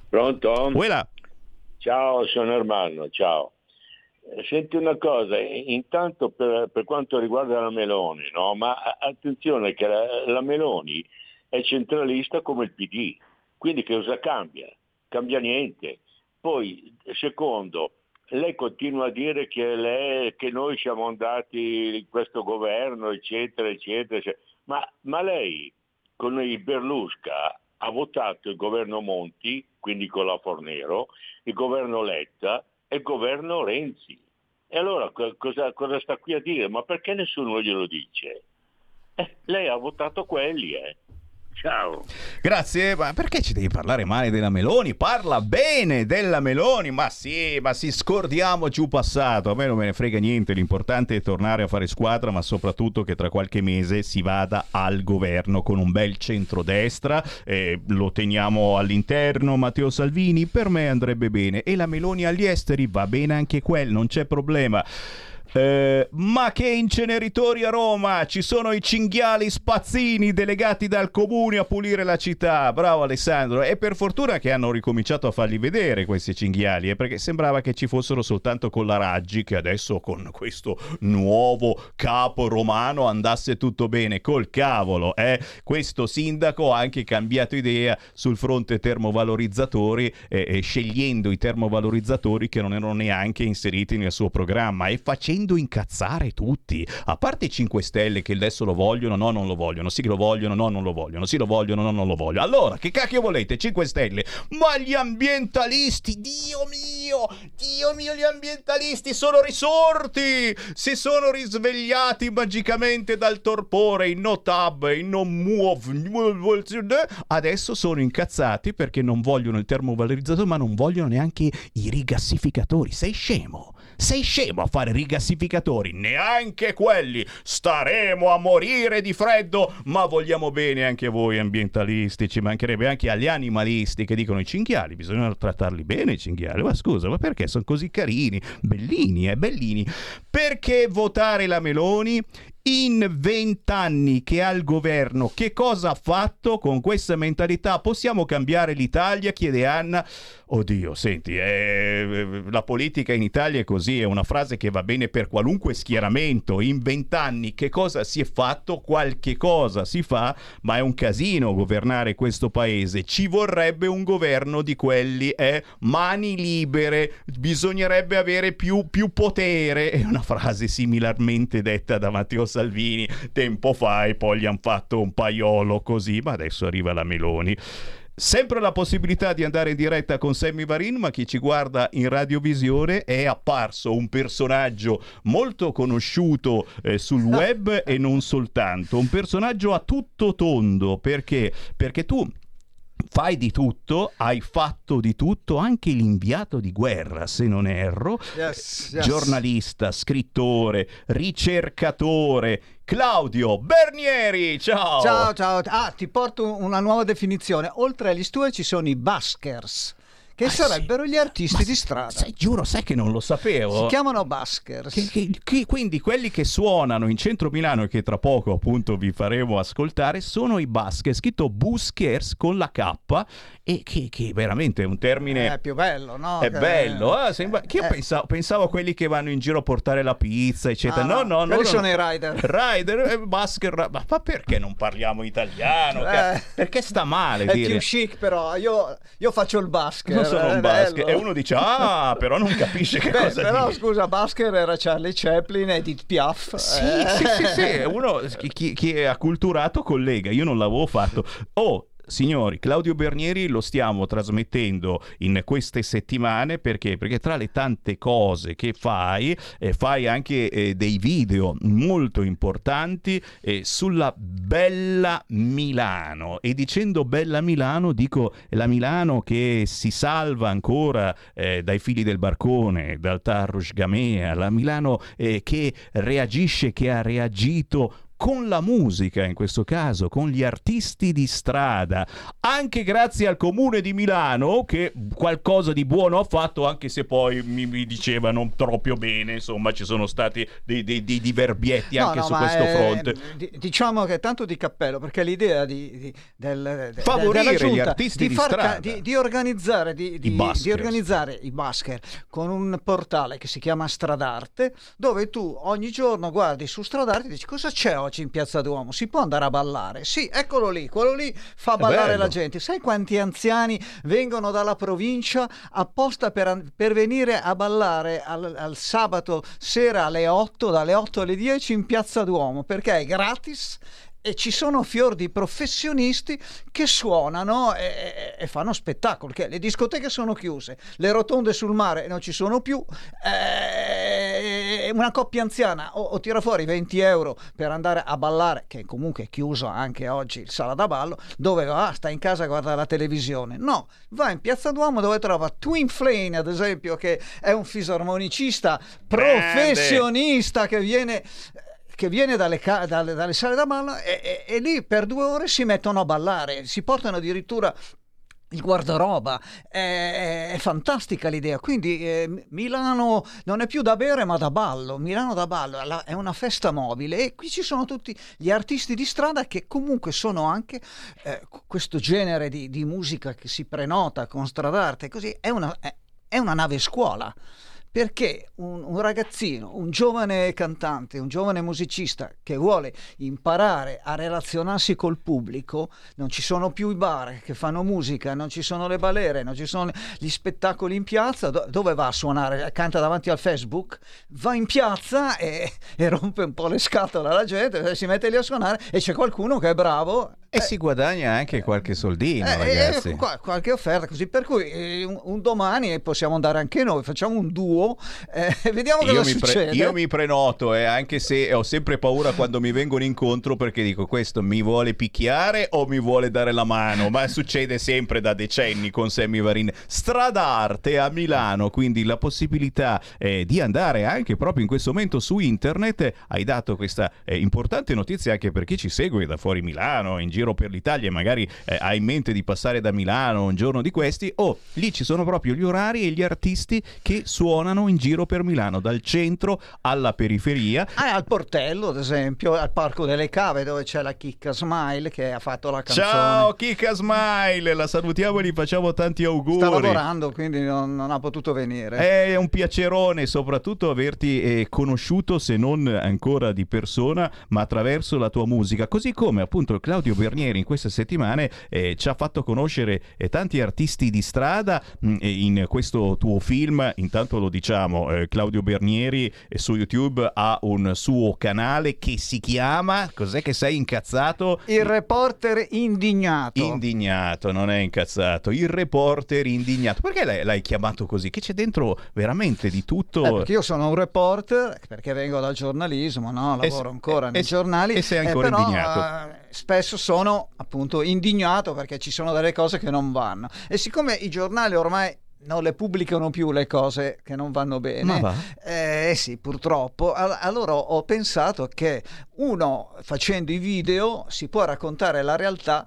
Pronto? Quella. Ciao, sono Ermanno, ciao. Eh, senti una cosa, intanto per, per quanto riguarda la Meloni, no? ma attenzione che la, la Meloni è centralista come il PD, quindi che cosa cambia? Cambia niente. Poi, secondo, lei continua a dire che, lei, che, noi siamo andati in questo governo, eccetera, eccetera, eccetera. Ma, ma, lei con il Berlusca ha votato il governo Monti, quindi con la Fornero, il governo Letta e il governo Renzi. E allora cosa, cosa sta qui a dire? Ma perché nessuno glielo dice? Eh, lei ha votato quelli, eh. Ciao. Grazie, ma perché ci devi parlare male della Meloni? Parla bene della Meloni, ma sì, ma sì, scordiamoci un passato, a me non me ne frega niente, l'importante è tornare a fare squadra, ma soprattutto che tra qualche mese si vada al governo con un bel centrodestra, eh, lo teniamo all'interno Matteo Salvini, per me andrebbe bene, e la Meloni agli esteri va bene anche quel, non c'è problema. Eh, ma che inceneritori a Roma! Ci sono i cinghiali spazzini delegati dal comune a pulire la città. Bravo Alessandro. E per fortuna che hanno ricominciato a farli vedere questi cinghiali, eh, perché sembrava che ci fossero soltanto con la Raggi, che adesso con questo nuovo capo romano andasse tutto bene. Col cavolo, eh? Questo sindaco ha anche cambiato idea sul fronte termovalorizzatori, eh, scegliendo i termovalorizzatori che non erano neanche inseriti nel suo programma e facendo facendo incazzare tutti. A parte i 5 Stelle che adesso lo vogliono, no, non lo vogliono, sì che lo vogliono, no, non lo vogliono, sì lo vogliono, no, non lo vogliono. Allora, che cacchio volete? 5 Stelle? Ma gli ambientalisti, Dio mio, Dio mio, gli ambientalisti sono risorti! Si sono risvegliati magicamente dal torpore, in no tab, in no move, adesso sono incazzati perché non vogliono il termovalorizzatore, ma non vogliono neanche i rigassificatori. Sei scemo? Sei scemo a fare rigassificatori? Neanche quelli! Staremo a morire di freddo, ma vogliamo bene anche voi ambientalisti, ci mancherebbe anche agli animalisti che dicono i cinghiali, bisogna trattarli bene i cinghiali. Ma scusa, ma perché sono così carini, bellini, eh, bellini? Perché votare la Meloni? In vent'anni che ha il governo, che cosa ha fatto con questa mentalità? Possiamo cambiare l'Italia? chiede Anna. Oddio, senti, eh, la politica in Italia è così, è una frase che va bene per qualunque schieramento. In vent'anni che cosa si è fatto? Qualche cosa si fa, ma è un casino governare questo paese. Ci vorrebbe un governo di quelli, eh, mani libere, bisognerebbe avere più, più potere. È una frase similarmente detta da Matteo Salvini tempo fa e poi gli hanno fatto un paiolo così, ma adesso arriva la Meloni. Sempre la possibilità di andare in diretta con Sammy Varin, ma chi ci guarda in radiovisione è apparso un personaggio molto conosciuto eh, sul web e non soltanto, un personaggio a tutto tondo, perché? Perché tu fai di tutto, hai fatto di tutto, anche l'inviato di guerra, se non erro, yes, yes. giornalista, scrittore, ricercatore. Claudio Bernieri, ciao! Ciao, ciao. Ah, ti porto una nuova definizione. Oltre agli stue ci sono i baskers che ah, sarebbero sì. gli artisti Ma di strada. Sai, giuro, sai che non lo sapevo. Si chiamano buskers. Che, che, che, quindi quelli che suonano in centro Milano e che tra poco appunto vi faremo ascoltare sono i buskers, scritto buskers con la K e che, che veramente è un termine... È più bello, no? È che... bello, eh, sembra... che io eh. pensavo, pensavo, a quelli che vanno in giro a portare la pizza, eccetera. Ah, no, no, no. Quelli sono i rider. Rider, eh, busker, ma, ma, perché non parliamo italiano? Eh. Perché sta male è dire? Più chic però, io, io faccio il busker. Non sono un busker. E uno dice, ah, però non capisce che [laughs] Beh, cosa Però dice. scusa, busker era Charlie Chaplin, Edith Piaf. Sì, eh. sì, sì, sì. [laughs] Uno, chi, chi è acculturato collega, io non l'avevo fatto. Oh, Signori, Claudio Bernieri lo stiamo trasmettendo in queste settimane perché? Perché tra le tante cose che fai, eh, fai anche eh, dei video molto importanti eh, sulla bella Milano. E dicendo bella Milano, dico la Milano che si salva ancora eh, dai fili del barcone, dal Tarrush Gamea, la Milano eh, che reagisce, che ha reagito con la musica in questo caso, con gli artisti di strada, anche grazie al comune di Milano che qualcosa di buono ha fatto, anche se poi mi, mi diceva non troppo bene, insomma ci sono stati dei, dei, dei diverbietti no, anche no, su questo è, fronte. diciamo che è tanto di cappello, perché l'idea di, di, del, Favorire giunta, gli artisti di, di strada. Di, di, organizzare, di, di, di organizzare i basker con un portale che si chiama Stradarte, dove tu ogni giorno guardi su Stradarte e dici cosa c'è oggi? Oggi in Piazza Duomo, si può andare a ballare? Sì, eccolo lì, quello lì fa ballare la gente. Sai quanti anziani vengono dalla provincia apposta per, per venire a ballare al, al, sabato sera alle 8, dalle 8 alle 10 in Piazza Duomo? Perché è gratis e ci sono fior di professionisti che suonano e, e, fanno spettacolo. Che le discoteche sono chiuse, le rotonde sul mare non ci sono più. Eh, una coppia anziana o, o, tira fuori 20 euro per andare a ballare, che comunque è chiuso anche oggi il sala da ballo, dove va? Sta in casa a guardare la televisione. No, va in Piazza Duomo dove trova Twin Flame, ad esempio, che è un fisarmonicista professionista che viene che viene dalle, dalle, dalle sale da ballo e, e, e lì per due ore si mettono a ballare, si portano addirittura il guardaroba, è, è, fantastica l'idea. Quindi eh, Milano non è più da bere ma da ballo, Milano da ballo è una festa mobile e qui ci sono tutti gli artisti di strada che comunque sono anche eh, questo genere di, di, musica che si prenota con stradarte, così. È una, è, è una nave scuola perché un, un, ragazzino, un giovane cantante, un giovane musicista che vuole imparare a relazionarsi col pubblico, non ci sono più i bar che fanno musica, non ci sono le balere, non ci sono gli spettacoli in piazza, dove va a suonare? Canta davanti al Facebook, va in piazza e, e rompe un po' le scatole alla gente, si mette lì a suonare e c'è qualcuno che è bravo e eh, si guadagna anche qualche soldino, eh, ragazzi. Eh, qualche offerta così. Per cui eh, un, un, domani possiamo andare anche noi, facciamo un duo, eh, [laughs] vediamo cosa io succede. Pre- io mi prenoto, eh, anche se ho sempre paura quando mi vengono incontro perché dico questo mi vuole picchiare o mi vuole dare la mano, ma succede sempre da decenni con Sammy Varin. Stradarte a Milano, quindi la possibilità di andare anche proprio in questo momento su internet. Hai dato questa importante notizia anche per chi ci segue da fuori Milano, in giro per l'Italia e magari eh, ha in mente di passare da Milano un giorno di questi, o oh, lì ci sono proprio gli orari e gli artisti che suonano in giro per Milano, dal centro alla periferia. Ah, al Portello, ad esempio, al Parco delle Cave, dove c'è la Chicca Smile che ha fatto la canzone. Ciao Chicca Smile, la salutiamo e gli facciamo tanti auguri. Sta lavorando, quindi non, non ha potuto venire. È un piacerone, soprattutto averti eh, conosciuto, se non ancora di persona, ma attraverso la tua musica. Così come appunto Claudio Bernieri in queste settimane eh, ci ha fatto conoscere eh, tanti artisti di strada mh, mm, in questo tuo film. Intanto lo diciamo, eh, Claudio Bernieri eh, su YouTube ha un suo canale che si chiama, cos'è che sei incazzato? Il reporter indignato. Indignato, non è incazzato, il reporter indignato. Perché l'hai, l'hai chiamato così? Che c'è dentro veramente di tutto. Eh, perché io sono un reporter, perché vengo dal giornalismo, no? lavoro e, ancora nei giornali. E sei ancora però, indignato spesso sono appunto indignato perché ci sono delle cose che non vanno. E siccome i giornali ormai non le pubblicano più le cose che non vanno bene. Eh sì, purtroppo. Allora ho pensato che uno facendo i video si può raccontare la realtà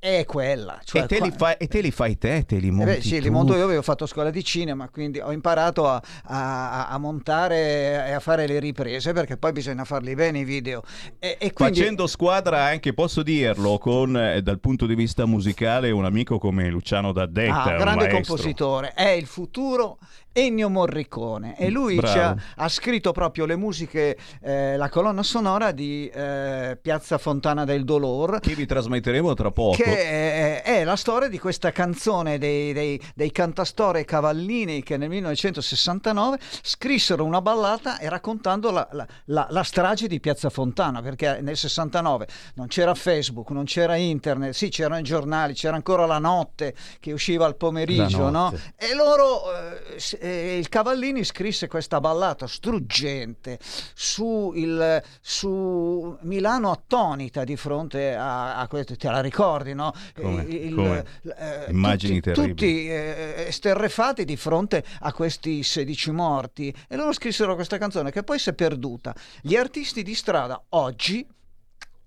è quella. Cioè e, te qua... fai, e, te li fai te, te li monti eh beh, Sì, tu. li monto io, avevo fatto scuola di cinema, quindi ho imparato a, a, a, montare e a fare le riprese, perché poi bisogna farli bene i video. E, e quindi... Facendo squadra anche, posso dirlo, con eh, dal punto di vista musicale un amico come Luciano D'Addetta. Ah, grande compositore, è il futuro Ennio Morricone e lui ha, ha, scritto proprio le musiche, eh, la colonna sonora di eh, Piazza Fontana del Dolor. Che vi trasmetteremo tra poco. Che è, è la storia di questa canzone dei, dei, dei cantastore Cavallini che nel 1969 scrissero una ballata e raccontando la, la, la, la strage di Piazza Fontana, perché nel 69 non c'era Facebook, non c'era internet, sì c'erano i giornali, c'era ancora la notte che usciva al pomeriggio, no? E loro... Eh, eh, il Cavallini scrisse questa ballata struggente su, il, su Milano attonita di fronte a, a questo, te la ricordi, no? Come? Il, come? Eh, Immagini tutti, terribili. Tutti eh, esterrefatti di fronte a questi 16 morti e loro scrissero questa canzone che poi si è perduta. Gli artisti di strada oggi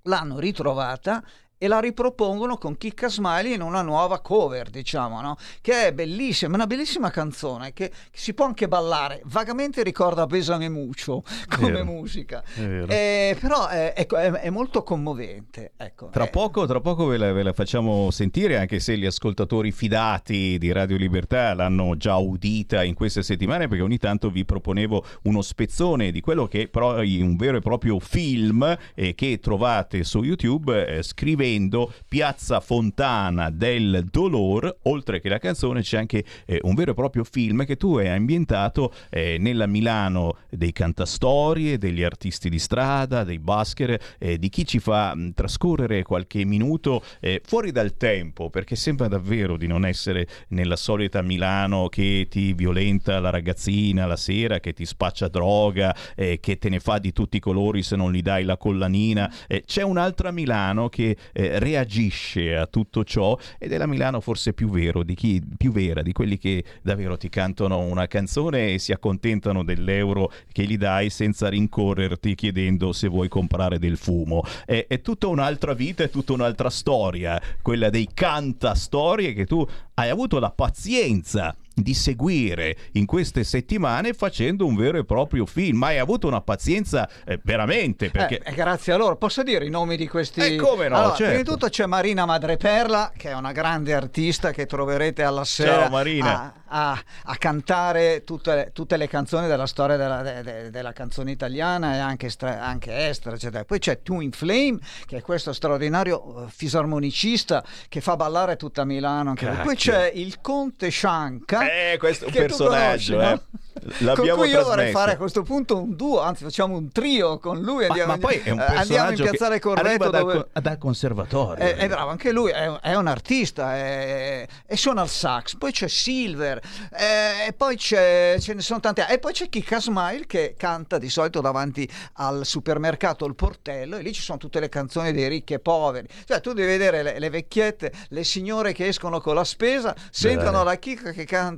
l'hanno ritrovata e la ripropongono con Chicca Smiley in una nuova cover, diciamo, no? che è bellissima, una bellissima canzone che, si può anche ballare, vagamente ricorda Pesame Muccio [laughs] come vero, musica, eh, però è, è, è, molto commovente. Ecco, tra, poco, tra poco ve la, ve la, facciamo sentire, anche se gli ascoltatori fidati di Radio Libertà l'hanno già udita in queste settimane, perché ogni tanto vi proponevo uno spezzone di quello che è un vero e proprio film eh, che trovate su YouTube, eh, scrivete seguendo Piazza Fontana del Dolor, oltre che la canzone c'è anche eh, un vero e proprio film che tu hai ambientato eh, nella Milano dei cantastorie, degli artisti di strada, dei busker, eh, di chi ci fa mh, trascorrere qualche minuto eh, fuori dal tempo, perché sembra davvero di non essere nella solita Milano che ti violenta la ragazzina la sera, che ti spaccia droga, eh, che te ne fa di tutti i colori se non gli dai la collanina. Eh, c'è un'altra Milano che eh, reagisce a tutto ciò ed è la Milano forse più, vero, di chi, più vera, di quelli che davvero ti cantano una canzone e si accontentano dell'euro che gli dai senza rincorrerti chiedendo se vuoi comprare del fumo. È, è tutta un'altra vita, è tutta un'altra storia, quella dei canta storie che tu hai avuto la pazienza di seguire in queste settimane facendo un vero e proprio film. Hai avuto una pazienza eh, veramente perché... Eh, grazie a loro. Posso dire i nomi di questi... Eh, come no, allora, certo. Prima di tutto c'è Marina Madreperla, che è una grande artista che troverete alla sera. A, a, a cantare tutte le, tutte le, canzoni della storia della, de, de, della canzone italiana e anche, stra, anche estera, eccetera. Poi c'è Twin Flame, che è questo straordinario uh, fisarmonicista che fa ballare tutta Milano. Poi c'è il Conte Scianca eh, questo è un personaggio, conosci, eh. no? L'abbiamo con cui io vorrei fare a questo punto un duo, anzi facciamo un trio con lui. Andiamo, ma, ma poi è un andiamo in piazzale Corretto dal, dove... dal conservatorio. È, è, bravo, anche lui è, è un artista è, e suona il sax. Poi c'è Silver eh, e poi c'è, ce ne sono tante. E poi c'è Kika Smile che canta di solito davanti al supermercato Il Portello e lì ci sono tutte le canzoni dei ricchi e poveri. Cioè tu devi vedere le, le vecchiette, le signore che escono con la spesa, sentono Beh. la Kika che canta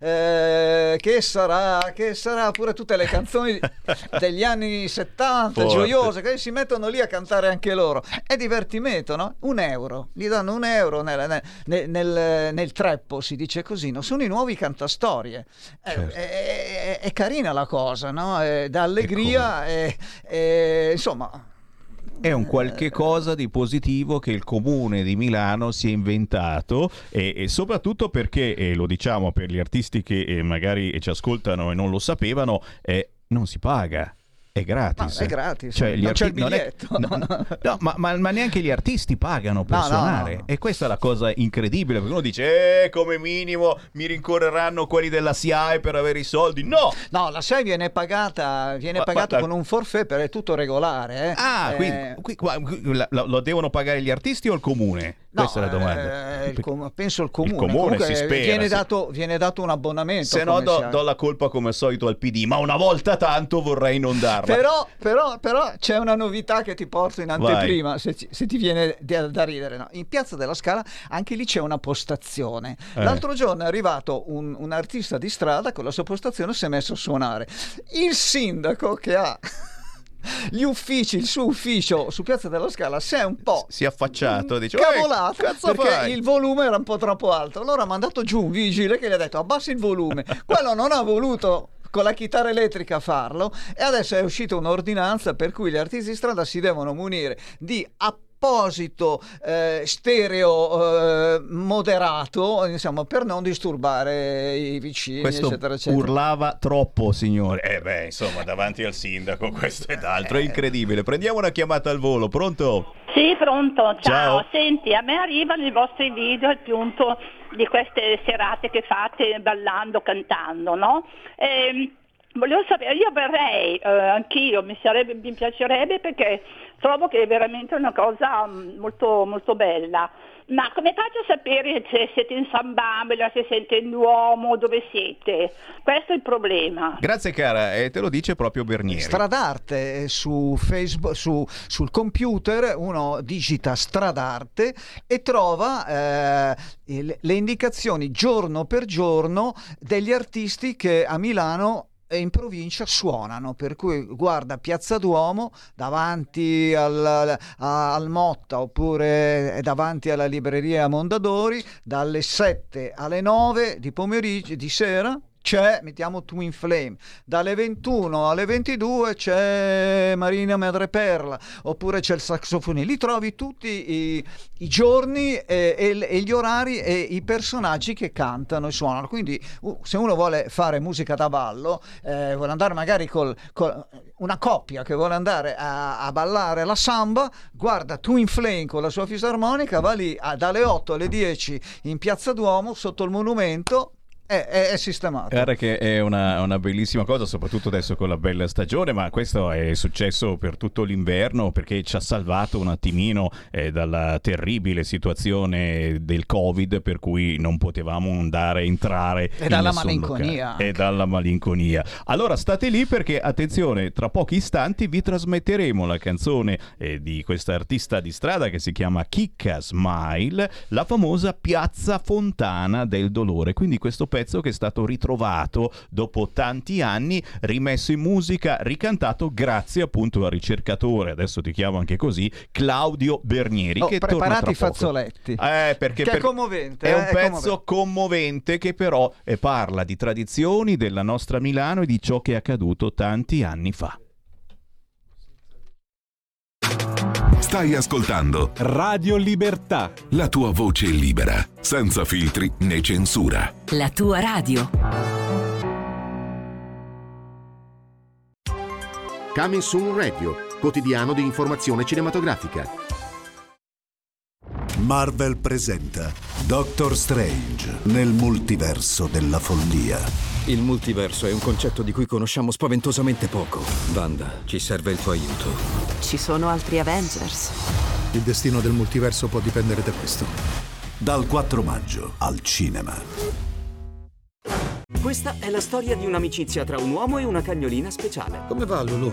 eh, che sarà, che sarà pure tutte le canzoni [laughs] degli anni 70 Forte. gioiose che si mettono lì a cantare anche loro. È divertimento, no? Un euro, gli danno un euro nel, nel, nel, nel treppo, si dice così, no? Sono i nuovi cantastorie. Certo. È, è, è, carina la cosa, no? È, dà allegria e insomma è un qualche cosa di positivo che il comune di Milano si è inventato e, e soprattutto perché, e lo diciamo per gli artisti che eh, magari ci ascoltano e non lo sapevano, eh, non si paga è gratis. No, è gratis. Cioè, non arti- c'è il biglietto. [laughs] È... No, no ma, ma, ma, neanche gli artisti pagano per suonare. E questa è la cosa incredibile, perché uno dice, eh, come minimo mi rincorreranno quelli della SIAE per avere i soldi. No! No, la SIAE viene pagata, viene ma, pagata con un forfait per è tutto regolare. Eh. Ah, eh... quindi qui, qua, lo devono pagare gli artisti o il comune? Questa no, è la domanda. Eh, com- penso il comune. Il comune Comunque, si spera. Viene, dato, viene dato un abbonamento. Se no do, do, la colpa come al solito al PD, ma una volta tanto vorrei inondarla. Però, però, però c'è una novità che ti porto in anteprima, se, se, ti viene da, da ridere. No? In Piazza della Scala anche lì c'è una postazione. Eh. L'altro giorno è arrivato un, un artista di strada con la sua postazione si è messo a suonare. Il sindaco che ha gli uffici, il suo ufficio su Piazza della Scala si è un po' si è affacciato, dice cavolato perché fai? il volume era un po' troppo alto. Allora ha mandato giù un vigile che gli ha detto abbassi il volume. [laughs] Quello non ha voluto con la chitarra elettrica farlo e adesso è uscita un'ordinanza per cui gli artisti di strada si devono munire di app apposito eh, stereo eh, moderato insomma, per non disturbare i vicini questo eccetera, eccetera. urlava troppo signore eh beh insomma davanti al sindaco questo ed altro è incredibile prendiamo una chiamata al volo pronto? Sì, pronto, ciao. ciao. Senti, a me arrivano i vostri video al punto di queste serate che fate ballando, cantando, no? E, volevo sapere, io verrei, eh, anch'io, mi, sarebbe, mi piacerebbe perché trovo che è veramente una cosa mm, molto, molto bella. Ma come faccio a sapere se siete in San Bambela, se siete in Duomo, dove siete? Questo è il problema. Grazie cara, e te lo dice proprio Bernieri. Stradarte eh, su Facebook, su, sul computer, uno digita Stradarte e trova eh, le indicazioni giorno per giorno degli artisti che a Milano in provincia suonano, per cui guarda Piazza Duomo davanti al, al Motta oppure davanti alla libreria Mondadori dalle 7 alle 9 di pomeriggio, di sera c'è, mettiamo Twin Flame, dalle 21 alle 22 c'è Marina Madreperla, oppure c'è il saxofone, lì trovi tutti i, i giorni e, e, e, gli orari e i personaggi che cantano e suonano, quindi uh, se uno vuole fare musica da ballo, eh, vuole andare magari con una coppia che vuole andare a, a, ballare la samba, guarda Twin Flame con la sua fisarmonica, va lì a, dalle 8 alle 10 in Piazza Duomo sotto il monumento è, è, è, sistemato. Guarda che è una, una, bellissima cosa, soprattutto adesso con la bella stagione, ma questo è successo per tutto l'inverno perché ci ha salvato un attimino eh, dalla terribile situazione del Covid per cui non potevamo andare a entrare e dalla malinconia. E dalla malinconia. Allora state lì perché attenzione, tra pochi istanti vi trasmetteremo la canzone eh, di questa artista di strada che si chiama Chicca Smile, la famosa Piazza Fontana del Dolore. Quindi questo pezzo che è stato ritrovato dopo tanti anni, rimesso in musica, ricantato grazie appunto al ricercatore, adesso ti chiamo anche così, Claudio Bernieri. Oh, che preparati i fazzoletti. Eh, perché che per... è commovente. È un eh, pezzo commovente. commovente che però eh, parla di tradizioni della nostra Milano e di ciò che è accaduto tanti anni fa. Stai ascoltando Radio Libertà. La tua voce libera, senza filtri né censura. La tua radio. Coming Soon Radio, quotidiano di informazione cinematografica. Marvel presenta Doctor Strange nel multiverso della follia. Il multiverso è un concetto di cui conosciamo spaventosamente poco. Wanda, ci serve il tuo aiuto. Ci sono altri Avengers. Il destino del multiverso può dipendere da questo. Dal 4 maggio al cinema. Questa è la storia di un'amicizia tra un uomo e una cagnolina speciale. Come va Lulu?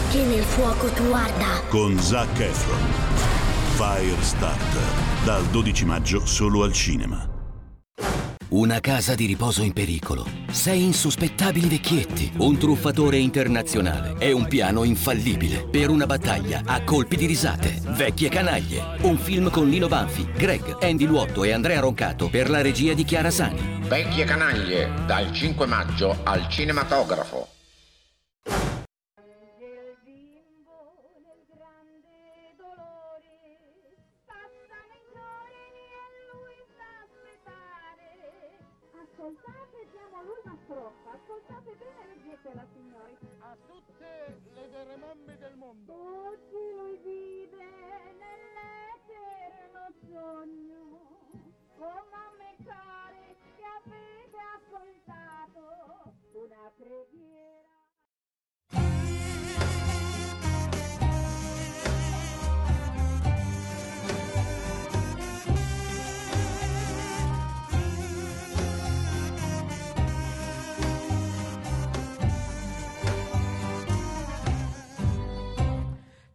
Che nel fuoco tu arda. Con Zac Efron. Firestarter. Dal 12 maggio solo al cinema. Una casa di riposo in pericolo. Sei insospettabili vecchietti. Un truffatore internazionale. E un piano infallibile. Per una battaglia a colpi di risate. Vecchie canaglie. Un film con Lino Banfi, Greg, Andy Luotto e Andrea Roncato per la regia di Chiara Sani. Vecchie canaglie. Dal 5 maggio al cinematografo. Sogno. Oh mamme care che avete ascoltato una preghiera.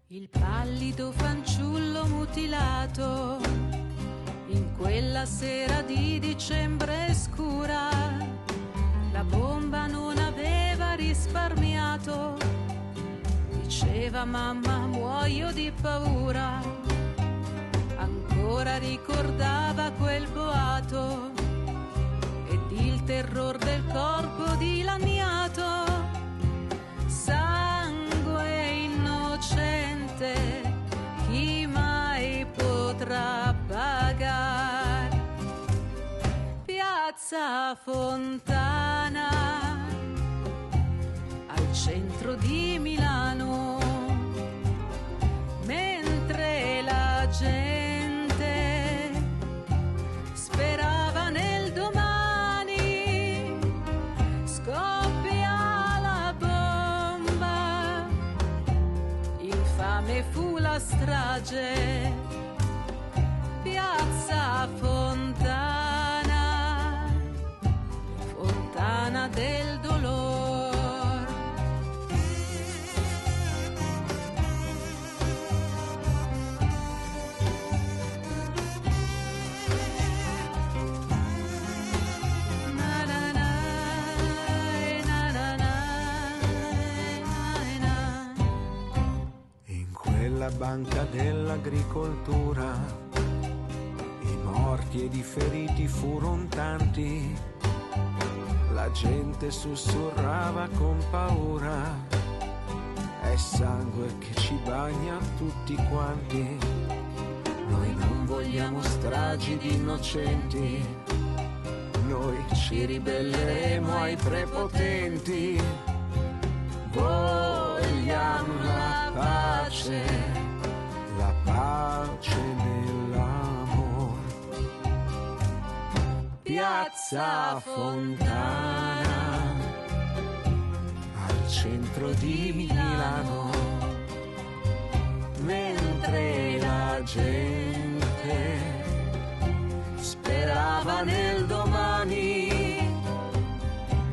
Il pallido fanciullo mutilato in quella sera di dicembre scura, la bomba non aveva risparmiato. Diceva mamma muoio di paura, ancora ricordava quel boato ed il terror del corpo dilaniato. Piazza Fontana, al centro di Milano, mentre la gente sperava nel domani, scoppia la bomba, infame fu la strage, piazza Fontana, fontana del dolore. In quella banca dell'agricoltura i morti ed i feriti furono tanti, la gente sussurrava con paura, è sangue che ci bagna tutti quanti, noi non vogliamo stragi di innocenti, noi ci ribelleremo ai prepotenti, vogliamo la pace, la pace nell'amor. Piazza Fontana, al centro di Milano, mentre la gente sperava nel domani,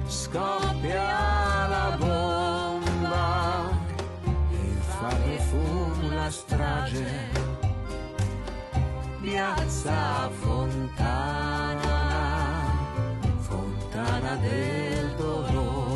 scoppia la bomba, infame fu la strage, piazza fontana del dolore.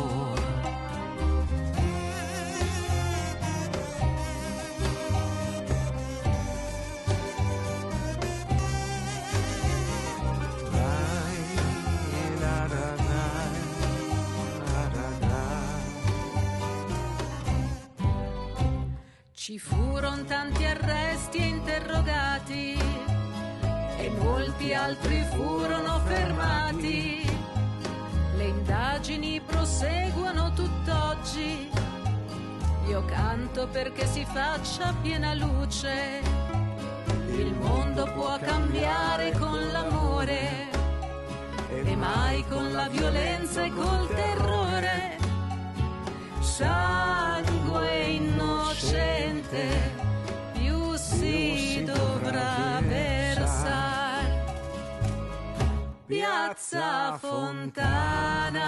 Ci furono tanti arresti e interrogati e molti altri furono fermati. Le indagini proseguono tutt'oggi. Io canto perché si faccia piena luce. Il mondo può cambiare con l'amore e mai con la violenza e col terrore sangue innocente Piazza Fontana,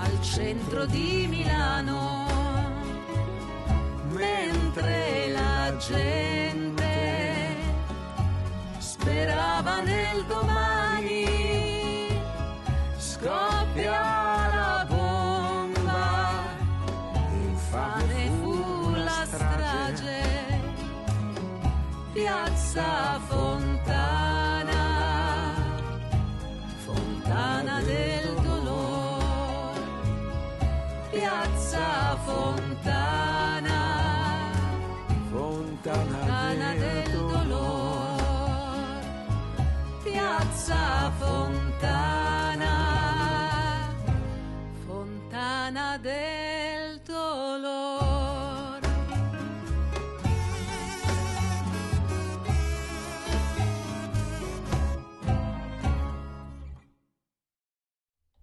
al centro di Milano, mentre la gente sperava nel domani, scoppia la bomba, infame fu la strage, piazza Fontana, stessa fontana, fontana, fontana del dolor, piazza fontana, fontana del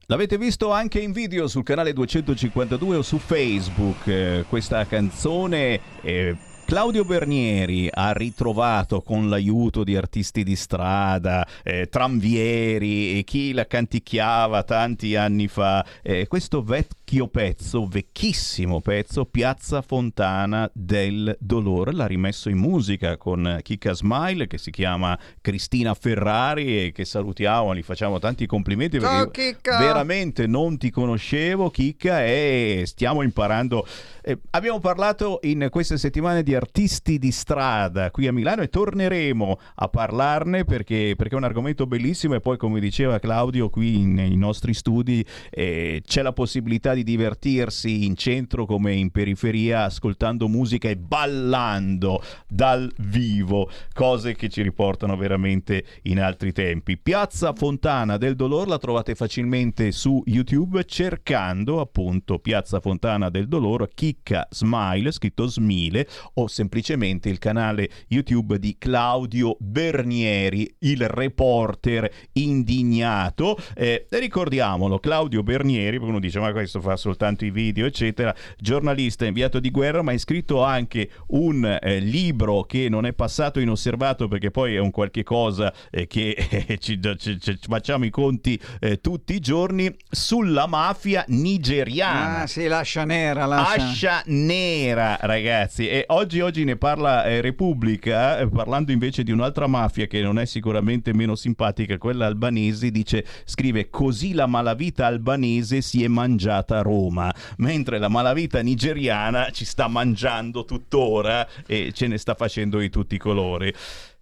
L'avete visto anche in video sul canale 252 o su Facebook, eh, questa canzone eh, Claudio Bernieri ha ritrovato con l'aiuto di artisti di strada, eh, tranvieri e chi la canticchiava tanti anni fa, eh, questo vecchio pezzo, vecchissimo pezzo, Piazza Fontana del Dolore, l'ha rimesso in musica con Kika Smile che si chiama Cristina Ferrari e che salutiamo, gli facciamo tanti complimenti perché Ciao, veramente non ti conoscevo Chicca e stiamo imparando. Eh, abbiamo parlato in queste settimane di artisti di strada qui a Milano e torneremo a parlarne perché, perché è un argomento bellissimo e poi come diceva Claudio qui nei nostri studi eh, c'è la possibilità di divertirsi in centro come in periferia ascoltando musica e ballando dal vivo, cose che ci riportano veramente in altri tempi. Piazza Fontana del Dolore la trovate facilmente su YouTube cercando appunto Piazza Fontana del Dolore, Chicca Smile, scritto Smile o semplicemente il canale YouTube di Claudio Bernieri, il reporter indignato. Eh, ricordiamolo, Claudio Bernieri, uno dice ma questo fa soltanto i video, eccetera, giornalista inviato di guerra, ma ha scritto anche un eh, libro che non è passato inosservato perché poi è un qualche cosa eh, che ci, ci, ci, facciamo i conti eh, tutti i giorni sulla mafia nigeriana. Ah, sì, lascia nera, lascia. Ascia nera, ragazzi. E oggi, oggi ne parla eh, Repubblica, eh, parlando invece di un'altra mafia che non è sicuramente meno simpatica, quella albanese, dice, scrive così la malavita albanese si è mangiata a Roma, mentre la malavita nigeriana ci sta mangiando tuttora e ce ne sta facendo di tutti i colori.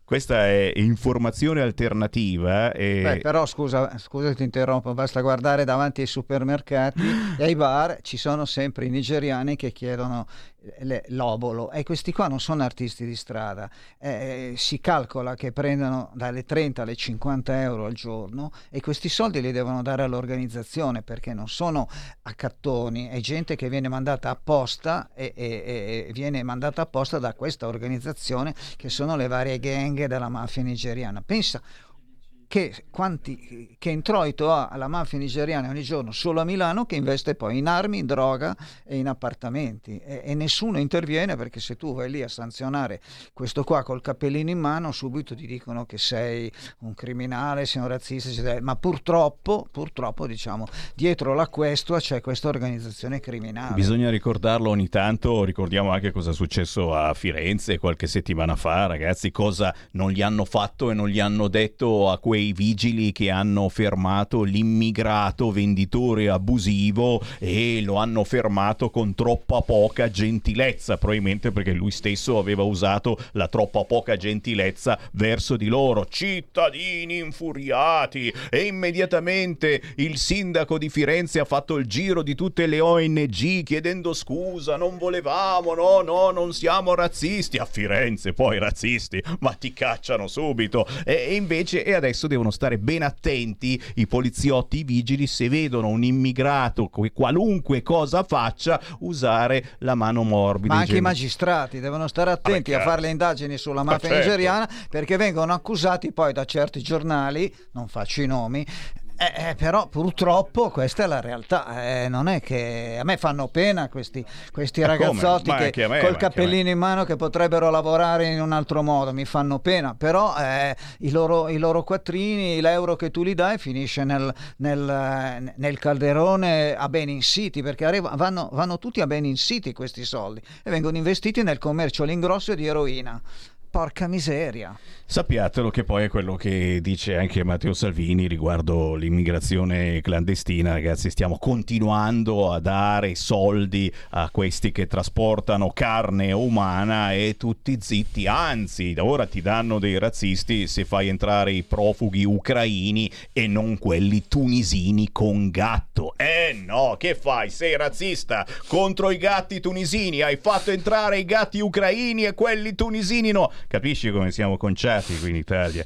Questa è informazione alternativa. E... Beh, però scusa, scusa ti interrompo, basta guardare davanti ai supermercati [gasps] e ai bar, ci sono sempre i nigeriani che chiedono l'obolo e questi qua non sono artisti di strada, eh, si calcola che prendano dalle 30 alle 50 euro al giorno e questi soldi li devono dare all'organizzazione perché non sono accattoni, è gente che viene mandata apposta e, e, e viene mandata apposta da questa organizzazione che sono le varie gang della mafia nigeriana. Pensa che, quanti, che introito ha la mafia nigeriana ogni giorno solo a Milano che investe poi in armi, in droga e in appartamenti e, e, nessuno interviene perché se tu vai lì a sanzionare questo qua col cappellino in mano subito ti dicono che sei un criminale, sei un razzista, eccetera. ma purtroppo, purtroppo diciamo, dietro la questua c'è questa organizzazione criminale. Bisogna ricordarlo ogni tanto, ricordiamo anche cosa è successo a Firenze qualche settimana fa, ragazzi, cosa non gli hanno fatto e non gli hanno detto a quei quei vigili che hanno fermato l'immigrato venditore abusivo e lo hanno fermato con troppa poca gentilezza, probabilmente perché lui stesso aveva usato la troppa poca gentilezza verso di loro. Cittadini infuriati e immediatamente il sindaco di Firenze ha fatto il giro di tutte le ONG chiedendo scusa, non volevamo, no, no, non siamo razzisti. A Firenze poi razzisti, ma ti cacciano subito. E invece, e adesso adesso devono stare ben attenti i poliziotti, i vigili, se vedono un immigrato, qualunque cosa faccia, usare la mano morbida. Ma anche i magistrati devono stare attenti ah, a fare le indagini sulla mafia certo. nigeriana perché vengono accusati poi da certi giornali, non faccio i nomi, eh, eh, però purtroppo questa è la realtà, eh, non è che a me fanno pena questi, questi ragazzotti che me, col cappellino in mano che potrebbero lavorare in un altro modo, mi fanno pena, però eh, i loro, i, loro, quattrini, l'euro che tu gli dai finisce nel, nel, nel calderone a Benin City, perché arriva, vanno, vanno tutti a Benin City questi soldi e vengono investiti nel commercio all'ingrosso di eroina porca miseria. Sappiatelo che poi è quello che dice anche Matteo Salvini riguardo l'immigrazione clandestina, ragazzi, stiamo continuando a dare soldi a questi che trasportano carne umana e tutti zitti, anzi, ora ti danno dei razzisti se fai entrare i profughi ucraini e non quelli tunisini con gatto. Eh no, che fai? Sei razzista contro i gatti tunisini, hai fatto entrare i gatti ucraini e quelli tunisini no Capisci come siamo conciati qui in Italia?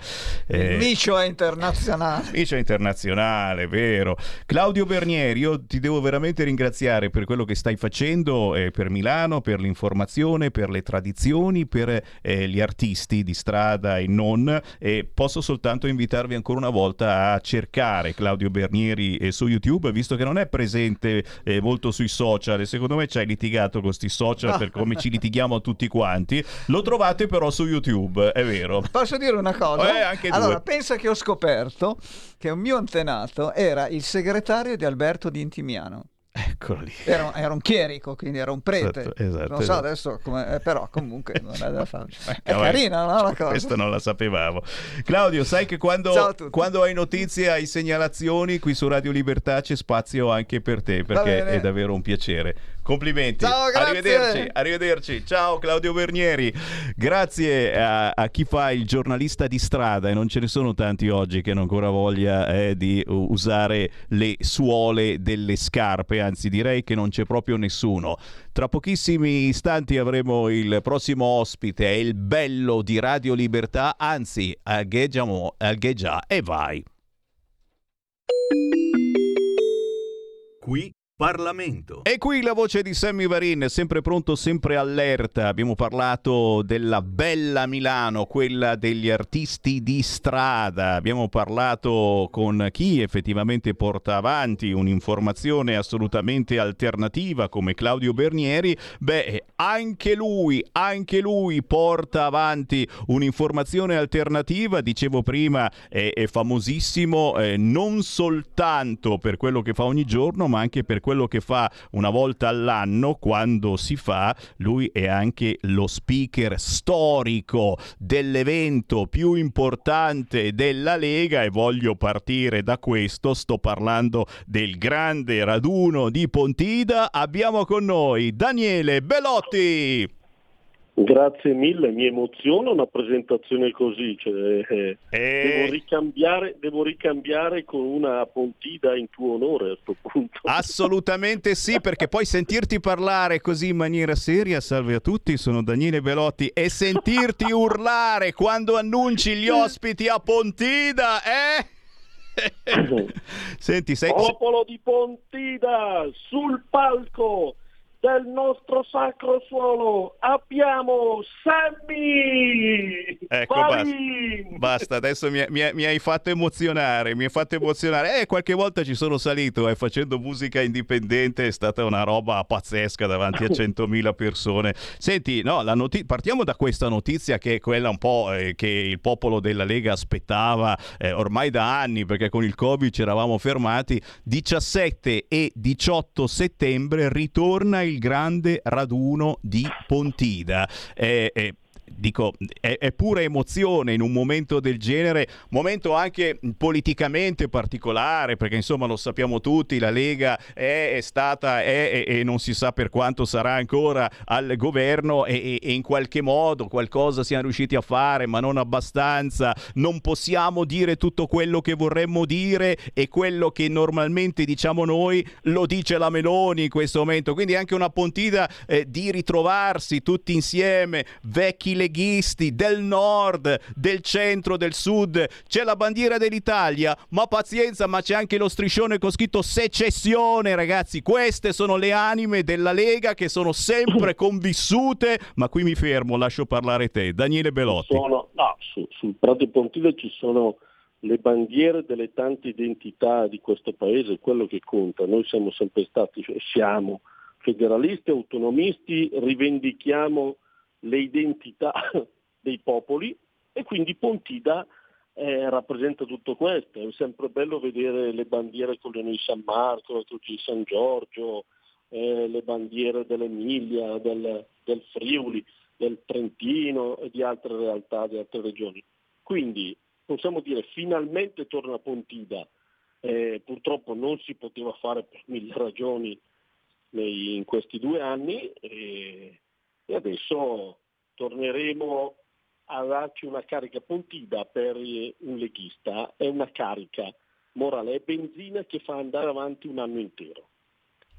Eh, micio è internazionale. Micio è internazionale, vero. Claudio Bernieri, io ti devo veramente ringraziare per quello che stai facendo eh, per Milano, per l'informazione, per le tradizioni, per eh, gli artisti di strada e non. E posso soltanto invitarvi ancora una volta a cercare Claudio Bernieri eh, su YouTube, visto che non è presente eh, molto sui social e secondo me ci hai litigato con questi social per [laughs] come ci litighiamo tutti quanti. Lo trovate però su YouTube, è vero. [laughs] Posso dire una cosa? Eh, anche allora, due. pensa che ho scoperto che un mio antenato era il segretario di Alberto di Intimiano. Eccolo lì. Era, era, un chierico, quindi era un prete. Esatto, esatto, non so esatto. adesso come, eh, però comunque non è da fare. [laughs] È no, carina, no, la cosa? Questa non la sapevamo. Claudio, sai che quando, quando, hai notizie, hai segnalazioni, qui su Radio Libertà c'è spazio anche per te, perché è davvero un piacere. Complimenti. Ciao, arrivederci, arrivederci. Ciao Claudio Bernieri. Grazie a, a, chi fa il giornalista di strada e non ce ne sono tanti oggi che hanno ancora voglia eh, di usare le suole delle scarpe, anzi direi che non c'è proprio nessuno. Tra pochissimi istanti avremo il prossimo ospite, è il bello di Radio Libertà, anzi algheggiamo, algheggia e vai. Qui Parlamento. E qui la voce di Sammy Varin, sempre pronto, sempre allerta. Abbiamo parlato della bella Milano, quella degli artisti di strada. Abbiamo parlato con chi effettivamente porta avanti un'informazione assolutamente alternativa come Claudio Bernieri. Beh, anche lui, anche lui porta avanti un'informazione alternativa. Dicevo prima, è, è famosissimo eh, non soltanto per quello che fa ogni giorno, ma anche per quello quello che fa una volta all'anno quando si fa, lui è anche lo speaker storico dell'evento più importante della Lega e voglio partire da questo, sto parlando del grande raduno di Pontida, abbiamo con noi Daniele Belotti. Grazie mille, mi emoziona una presentazione così, cioè, eh, e... devo, ricambiare, devo, ricambiare, con una pontida in tuo onore a questo punto. Assolutamente sì, perché poi sentirti parlare così in maniera seria, salve a tutti, sono Daniele Velotti, e sentirti [laughs] urlare quando annunci gli ospiti a Pontida, eh? [laughs] Senti, sei... Popolo di Pontida, sul palco! Del nostro sacro suolo abbiamo Sammy! Ecco, basta. basta, adesso mi, mi, mi, hai fatto emozionare, mi hai fatto emozionare. Eh, qualche volta ci sono salito eh, facendo musica indipendente, è stata una roba pazzesca davanti a [laughs] 100.000 persone. Senti, no, noti- partiamo da questa notizia che è quella un po' eh, che il popolo della Lega aspettava eh, ormai da anni, perché con il Covid ci eravamo fermati. 17 e 18 settembre ritorna il il grande raduno di Pontida. Eh, eh, dico, è, è, pura emozione in un momento del genere, momento anche politicamente particolare, perché insomma lo sappiamo tutti, la Lega è, è stata è, e non si sa per quanto sarà ancora al governo e, e, in qualche modo qualcosa siamo riusciti a fare, ma non abbastanza, non possiamo dire tutto quello che vorremmo dire e quello che normalmente diciamo noi lo dice la Meloni in questo momento, quindi anche una pontida eh, di ritrovarsi tutti insieme, vecchi leghisti del nord, del centro, del sud. C'è la bandiera dell'Italia, ma pazienza, ma c'è anche lo striscione con scritto secessione, ragazzi. Queste sono le anime della Lega che sono sempre [clears throat] convissute, ma qui mi fermo, lascio parlare te. Daniele Belotti. Sono, no, su, sul Prato Pontile ci sono le bandiere delle tante identità di questo paese, quello che conta. Noi siamo sempre stati, cioè siamo federalisti, autonomisti, rivendichiamo le identità [laughs] dei popoli e quindi Pontida eh, rappresenta tutto questo. È sempre bello vedere le bandiere con le di San Marco, croce di San Giorgio, eh, le bandiere dell'Emilia, del, del Friuli, del Trentino e di altre realtà, di altre regioni. Quindi possiamo dire finalmente torna Pontida. Eh, purtroppo non si poteva fare per mille [laughs] ragioni nei, in questi due anni. E, e adesso torneremo a darci una carica pontida per un leghista, è una carica morale, è benzina che fa andare avanti un anno intero.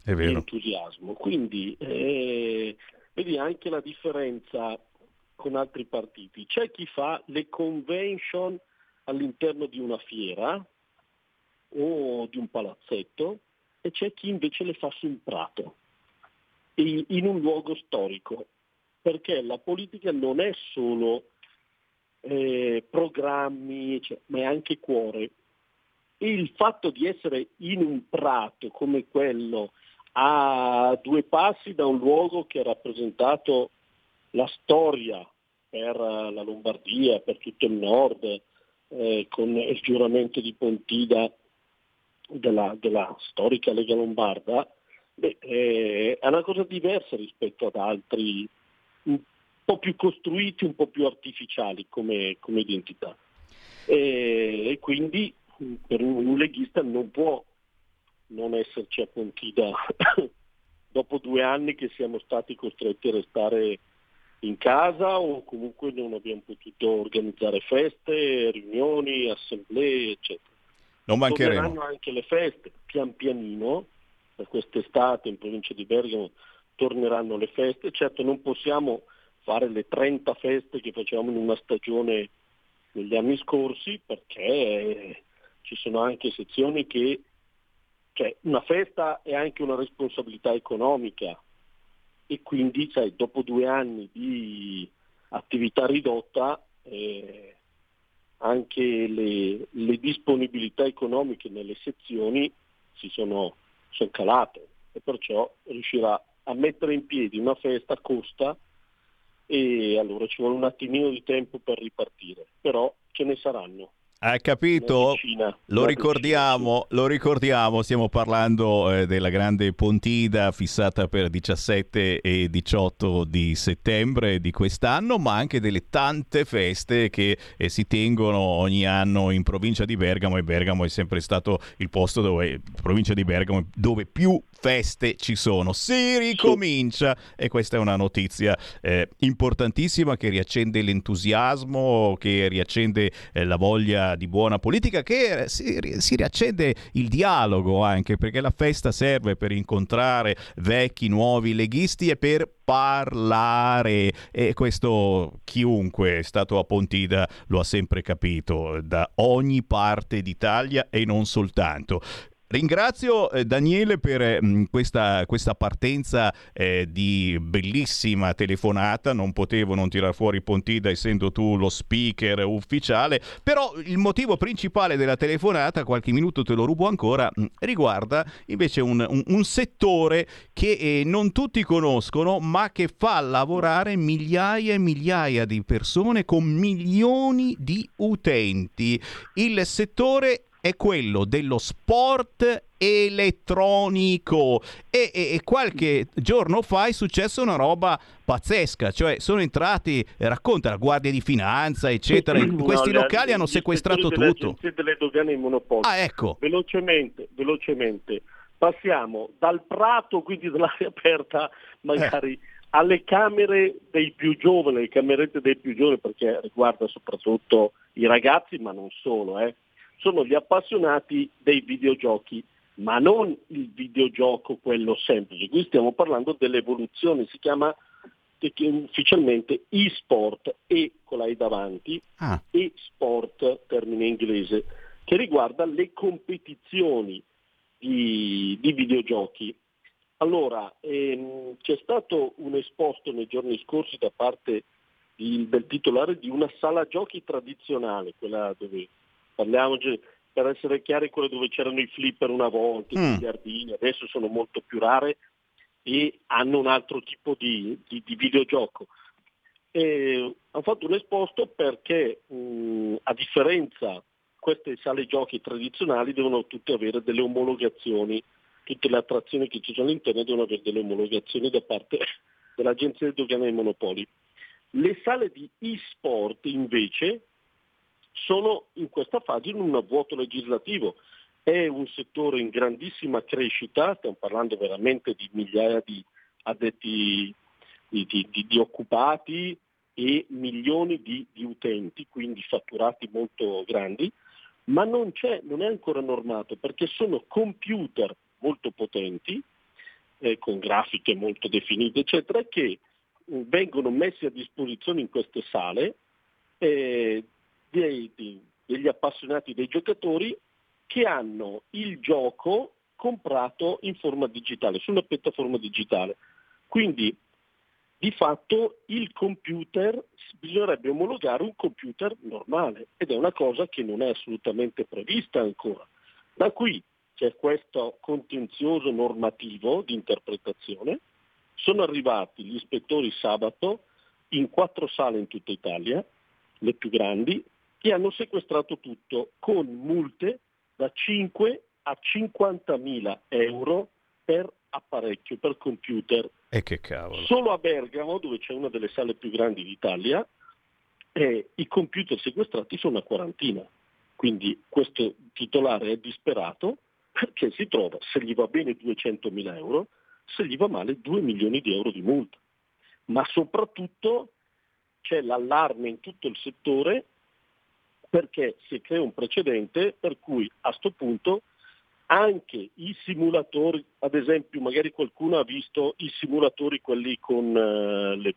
È vero. Entusiasmo. Quindi eh, vedi anche la differenza con altri partiti. C'è chi fa le convention all'interno di una fiera o di un palazzetto e c'è chi invece le fa sul prato, in un luogo storico, perché la politica non è solo eh, programmi, cioè, ma è anche cuore. E il fatto di essere in un prato come quello a due passi da un luogo che ha rappresentato la storia per la Lombardia, per tutto il nord, eh, con il giuramento di Pontida della, della storica Lega Lombarda, beh, eh, è una cosa diversa rispetto ad altri un po' più costruiti, un po' più artificiali come, come identità. E, e, quindi per un leghista non può non esserci a Pontida [coughs] dopo due anni che siamo stati costretti a restare in casa o comunque non abbiamo potuto organizzare feste, riunioni, assemblee, eccetera. Non mancheremo. Torneranno anche le feste, pian pianino, per quest'estate in provincia di Bergamo torneranno le feste, certo non possiamo fare le 30 feste che facevamo in una stagione negli anni scorsi perché ci sono anche sezioni che cioè, una festa è anche una responsabilità economica. E quindi sai, dopo due anni di attività ridotta eh, anche le, le, disponibilità economiche nelle sezioni si sono, sono calate. E perciò riuscirà a mettere in piedi una festa costa e allora ci vuole un attimino di tempo per ripartire, però ce ne saranno. Hai capito? Lo ricordiamo, lo ricordiamo, stiamo parlando eh, della grande Pontida fissata per 17 e 18 di settembre di quest'anno, ma anche delle tante feste che eh, si tengono ogni anno in provincia di Bergamo e Bergamo è sempre stato il posto dove, provincia di Bergamo, dove più feste ci sono. Si ricomincia e questa è una notizia eh, importantissima che riaccende l'entusiasmo, che riaccende eh, la voglia di buona politica, che si, si riaccende il dialogo anche perché la festa serve per incontrare vecchi, nuovi leghisti e per parlare e questo chiunque è stato a Pontida lo ha sempre capito da ogni parte d'Italia e non soltanto. Ringrazio eh, Daniele per eh, questa, questa, partenza eh, di bellissima telefonata, non potevo non tirare fuori Pontida essendo tu lo speaker ufficiale, però il motivo principale della telefonata, qualche minuto te lo rubo ancora, riguarda invece un, un, un settore che eh, non tutti conoscono ma che fa lavorare migliaia e migliaia di persone con milioni di utenti. Il settore è quello dello sport elettronico. E, e, e, qualche giorno fa è successa una roba pazzesca cioè sono entrati racconta la guardia di finanza eccetera no, questi locali hanno sequestrato tutto. delle dogane e monopoli. Ah ecco. Velocemente velocemente. Passiamo dal prato quindi dall'aria aperta magari eh. alle camere dei più giovani, le camerette dei più giovani, perché riguarda soprattutto i ragazzi, ma non solo, eh sono gli appassionati dei videogiochi, ma non il videogioco quello semplice. Qui stiamo parlando dell'evoluzione, si chiama ufficialmente e-sport, e con la davanti, ah. e-sport, termine inglese, che riguarda le competizioni di, di videogiochi. Allora, ehm, c'è stato un esposto nei giorni scorsi da parte di, del titolare di una sala giochi tradizionale, quella dove parliamoci per essere chiari quelle dove c'erano i flipper una volta, mm. i biliardini, adesso sono molto più rare e hanno un altro tipo di, di, di videogioco. E hanno fatto un esposto perché mh, a differenza queste sale giochi tradizionali devono tutte avere delle omologazioni, tutte le attrazioni che ci sono all'interno devono avere delle omologazioni da parte [laughs] dell'Agenzia dei Dogane e Monopoli. Le sale di e-sport invece sono in questa fase in un vuoto legislativo. È un settore in grandissima crescita, stiamo parlando veramente di migliaia di addetti, di, di, di, di occupati e milioni di, utenti, quindi fatturati molto grandi, ma non, non, è ancora normato perché sono computer molto potenti, eh, con grafiche molto definite, eccetera, che vengono messi a disposizione in queste sale eh, dei, dei, degli appassionati dei giocatori che hanno il gioco comprato in forma digitale, sulla piattaforma digitale. Quindi di fatto il computer, bisognerebbe omologare un computer normale ed è una cosa che non è assolutamente prevista ancora. Da qui c'è questo contenzioso normativo di interpretazione, sono arrivati gli ispettori sabato in quattro sale in tutta Italia, le più grandi, che hanno sequestrato tutto con multe da 5 a 50 mila euro per apparecchio, per computer. E che cavolo. Solo a Bergamo, dove c'è una delle sale più grandi d'Italia, eh, i computer sequestrati sono una quarantina. Quindi questo titolare è disperato perché si trova, se gli va bene 200 mila euro, se gli va male 2 milioni di euro di multa. Ma soprattutto c'è l'allarme in tutto il settore perché si crea un precedente per cui a questo punto anche i simulatori, ad esempio magari qualcuno ha visto i simulatori quelli con uh, le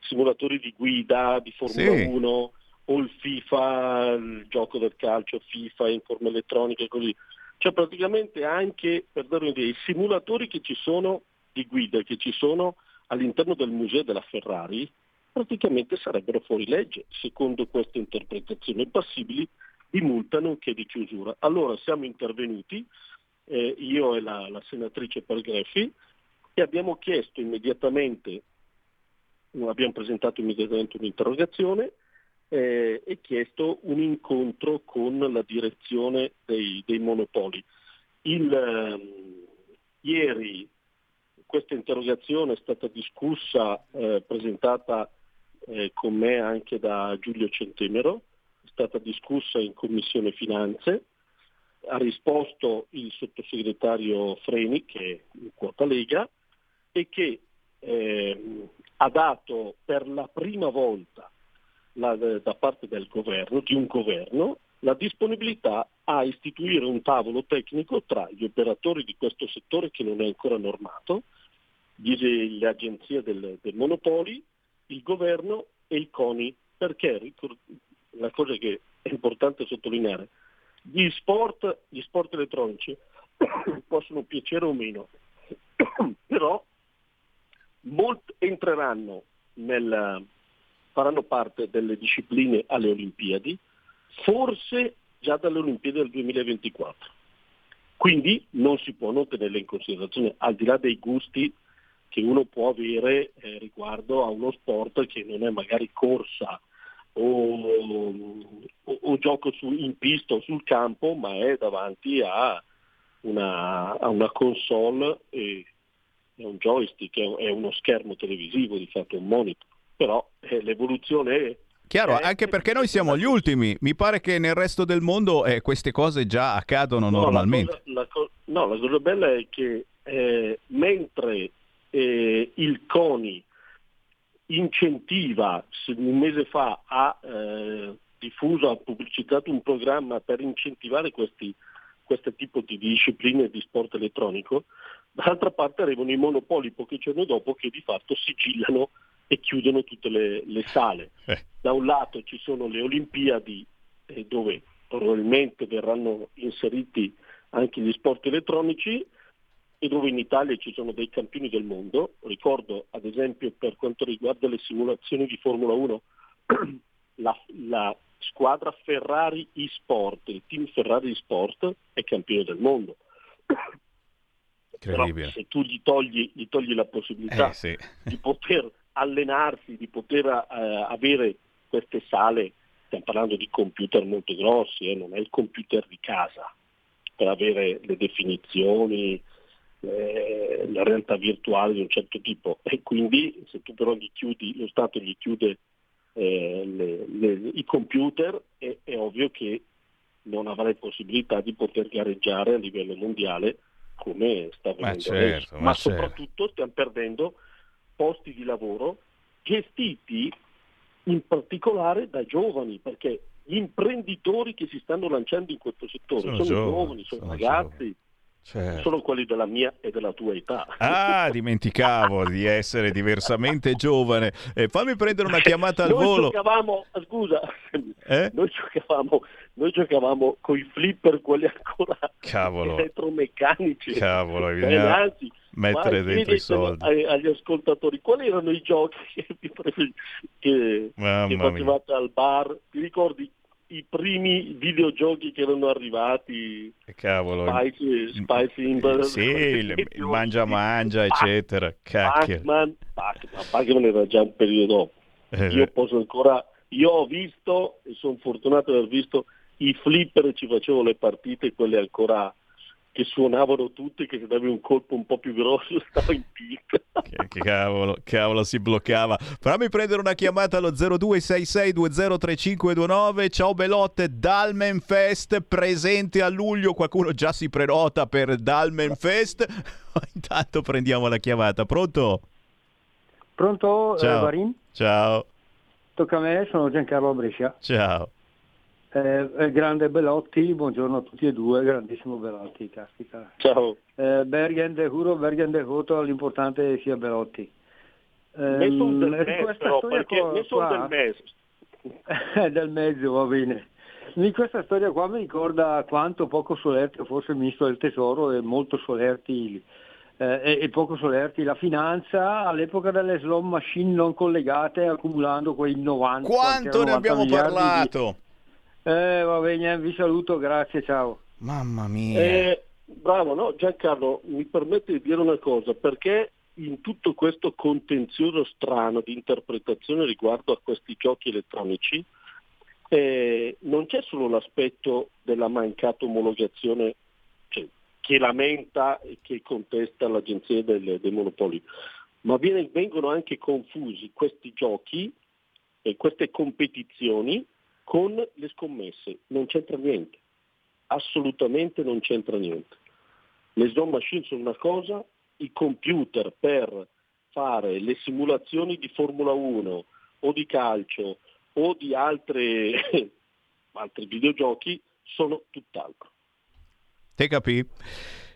simulatori di guida di Formula sì. 1 o il FIFA, il gioco del calcio, FIFA in forma elettronica e così. Cioè praticamente anche, per dare un'idea, i simulatori che ci sono di guida, che ci sono all'interno del museo della Ferrari, praticamente sarebbero fuori legge, secondo questa interpretazione, passibili di multa nonché di chiusura. Allora siamo intervenuti, eh, io e la, la senatrice Pergreffi, e abbiamo chiesto immediatamente, abbiamo presentato immediatamente un'interrogazione eh, e chiesto un incontro con la direzione dei, dei monopoli. Il, eh, ieri questa interrogazione è stata discussa, eh, presentata eh, con me anche da Giulio Centemero, è stata discussa in Commissione Finanze, ha risposto il sottosegretario Freni, che è in quota Lega, e che eh, ha dato per la prima volta la, da parte del governo, di un governo, la disponibilità a istituire un tavolo tecnico tra gli operatori di questo settore che non è ancora normato, le agenzie del, del Monopoli, il governo e il CONI, perché la cosa che è importante sottolineare, gli sport, gli sport elettronici [coughs] possono piacere o meno, [coughs] però molti entreranno nel, faranno parte delle discipline alle Olimpiadi, forse già dalle Olimpiadi del 2024. Quindi non si può non tenerle in considerazione, al di là dei gusti che uno può avere eh, riguardo a uno sport che non è magari corsa o, o, o gioco su, in pista o sul campo, ma è davanti a una, a una console e è un joystick, è uno schermo televisivo, di fatto un monitor. Però eh, l'evoluzione è Chiaro, anche perché noi siamo gli ultimi. Mi pare che nel resto del mondo eh, queste cose già accadono no, normalmente. La cosa, la no, la cosa bella è che eh, mentre eh, il CONI incentiva, un mese fa ha eh, diffuso, ha pubblicizzato un programma per incentivare questi, questo tipo di discipline di sport elettronico, dall'altra parte arrivano i monopoli pochi giorni dopo che di fatto sigillano e chiudono tutte le, le sale. Eh. Da un lato ci sono le Olimpiadi eh, dove probabilmente verranno inseriti anche gli sport elettronici e dove in Italia ci sono dei campioni del mondo. Ricordo ad esempio per quanto riguarda le simulazioni di Formula 1, [clears throat] la, la squadra Ferrari eSport, il team Ferrari eSport è campione del mondo. Però se tu gli togli, gli togli la possibilità eh, sì. di poter allenarsi, di poter eh, avere queste sale, stiamo parlando di computer molto grossi, eh, non è il computer di casa, per avere le definizioni, eh, la realtà virtuale di un certo tipo e quindi se tu però gli chiudi, lo Stato gli chiude eh, le, le, i computer è, è, ovvio che non avrai possibilità di poter gareggiare a livello mondiale come sta avvenendo ma certo, ma, ma certo. soprattutto stiamo perdendo posti di lavoro gestiti in particolare da giovani perché gli imprenditori che si stanno lanciando in questo settore sono, sono giovani, giovani, sono, sono ragazzi. Giovani Certo. Sono quelli della mia e della tua età. Ah, dimenticavo di essere diversamente giovane. Eh, fammi prendere una chiamata al noi volo. Giocavamo, scusa, Eh? noi giocavamo, noi giocavamo con i flipper, quelli ancora Cavolo. elettromeccanici. Cavolo, Eh, anzi, mettere dentro i soldi. ai- agli ascoltatori quali erano i giochi [laughs] che, che, che facevate al bar. Ti ricordi i primi videogiochi che erano arrivati? Cavolo. Spice, Spice in Sì, il, il mangia mangia, eccetera. Cacchio. Pac-Man, Pac-Man, Pac-Man era già un periodo dopo. Eh, Io posso ancora, io ho visto e sono fortunato di aver visto i flipper ci facevo le partite, quelle ancora che suonavano tutte, che se davi un colpo un po' più grosso [laughs] stava in tilt. Che cavolo, cavolo, si bloccava. Fammi prendere una chiamata allo 0266203529. Ciao Belotte, Dalmen Fest presente a luglio. Qualcuno già si prenota per Dalmen Fest. [laughs] Intanto prendiamo la chiamata. Pronto? Pronto, eh, Ciao. Varin? Ciao. Tocca a me, sono Giancarlo Brescia. Ciao. Eh, eh, grande Belotti, buongiorno a tutti e due, grandissimo Belotti, caspita. Ciao. Eh, Bergen de Juro, Bergen de Joto, l'importante sia Belotti. Del questa però, storia perché qua- nessun qua- del MES. [laughs] del mezzo, va bene. In questa storia qua mi ricorda quanto poco solerti fosse il ministro del tesoro e molto solerti eh, e, poco solerti la finanza all'epoca delle slot machine non collegate accumulando quei 90 Quanto ne 90 abbiamo miliardi di- parlato? Eh, va bene, vi saluto, grazie, ciao. Mamma mia. Eh, bravo, no? Giancarlo, mi permette di dire una cosa, perché in tutto questo contenzioso strano di interpretazione riguardo a questi giochi elettronici, eh, non c'è solo l'aspetto della mancata omologazione cioè, che lamenta e che contesta l'agenzia del- dei monopoli, ma viene- vengono anche confusi questi giochi e queste competizioni con le scommesse. Non c'entra niente, assolutamente non c'entra niente. Le slot machine sono una cosa, i computer per fare le simulazioni di Formula 1 o di calcio o di altre, [laughs] altri videogiochi sono tutt'altro. Te capì?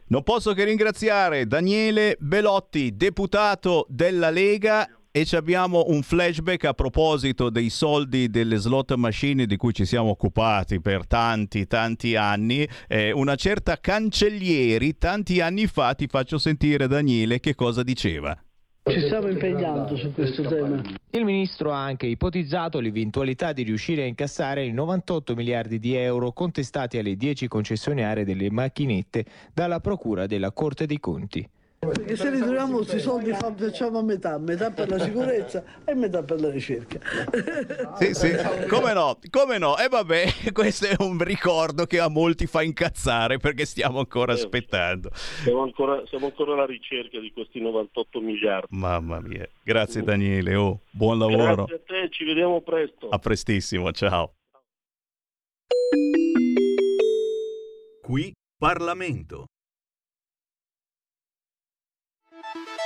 Non posso che ringraziare Daniele Belotti, deputato della Lega. E ci abbiamo un flashback a proposito dei soldi delle slot machine di cui ci siamo occupati per tanti, tanti anni. Eh, una certa Cancellieri, tanti anni fa, ti faccio sentire Daniele che cosa diceva. Ci stiamo impegnando su questo tema. Il ministro ha anche ipotizzato l'eventualità di riuscire a incassare i 98 miliardi di euro contestati alle 10 concessionarie delle macchinette dalla Procura della Corte dei Conti. Perché se ritroviamo questi soldi fa- facciamo a metà, metà per la sicurezza e metà per la ricerca. Sì, sì, come no, come no. E vabbè, [laughs] questo è un ricordo che a molti fa incazzare perché stiamo ancora aspettando. Siamo ancora, siamo ancora alla ricerca di questi 98 miliardi. Mamma mia. Grazie Daniele, oh, buon lavoro. Grazie a te, ci vediamo presto. A prestissimo, ciao. Qui Parlamento.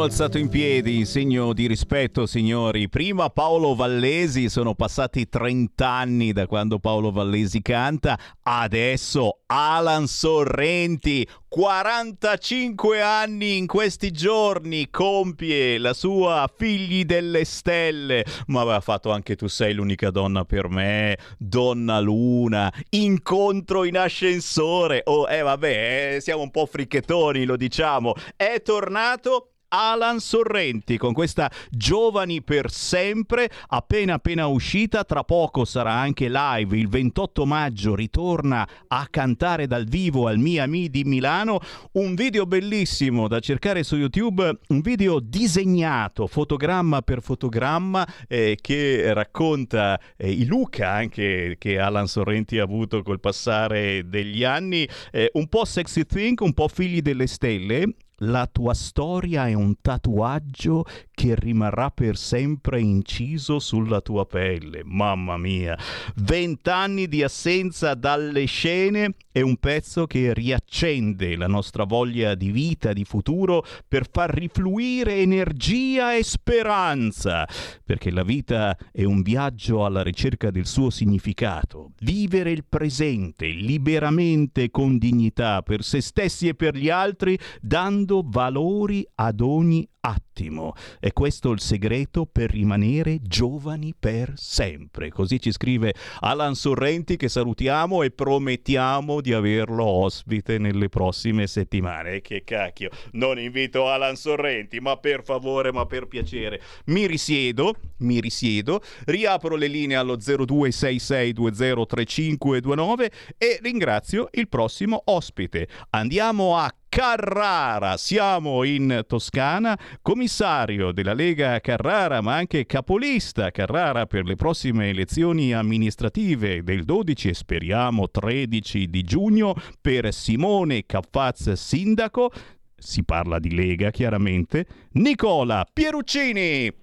Mi sono alzato in piedi in segno di rispetto, signori. Prima Paolo Vallesi, sono passati 30 anni da quando Paolo Vallesi canta, adesso Alan Sorrenti, 45 anni in questi giorni, compie la sua Figli delle Stelle. Ma aveva fatto anche Tu sei l'unica donna per me, Donna Luna, Incontro in ascensore. Oh, eh vabbè, eh, siamo un po' fricchettoni, lo diciamo. È tornato Alan Sorrenti con questa Giovani per sempre appena appena uscita tra poco sarà anche live. Il 28 maggio ritorna a cantare dal vivo al Miami di Milano. Un video bellissimo da cercare su YouTube un video disegnato fotogramma per fotogramma eh, che racconta eh, i Luca anche che Alan Sorrenti ha avuto col passare degli anni. Eh, un po' sexy think un po' figli delle stelle la tua storia è un tatuaggio che rimarrà per sempre inciso sulla tua pelle. Mamma mia. Vent'anni di assenza dalle scene è un pezzo che riaccende la nostra voglia di vita, di futuro, per far rifluire energia e speranza. Perché la vita è un viaggio alla ricerca del suo significato. Vivere il presente liberamente con dignità per se stessi e per gli altri, dando valori ad ogni attimo. È questo il segreto per rimanere giovani per sempre. Così ci scrive Alan Sorrenti che salutiamo e promettiamo di averlo ospite nelle prossime settimane. Che cacchio, non invito Alan Sorrenti, ma per favore, ma per piacere. Mi risiedo, mi risiedo, riapro le linee allo 0266203529 e ringrazio il prossimo ospite. Andiamo a Carrara, siamo in Toscana, commissario della Lega Carrara, ma anche capolista Carrara per le prossime elezioni amministrative del 12 e speriamo 13 di giugno per Simone Caffaz sindaco. Si parla di Lega chiaramente. Nicola Pieruccini.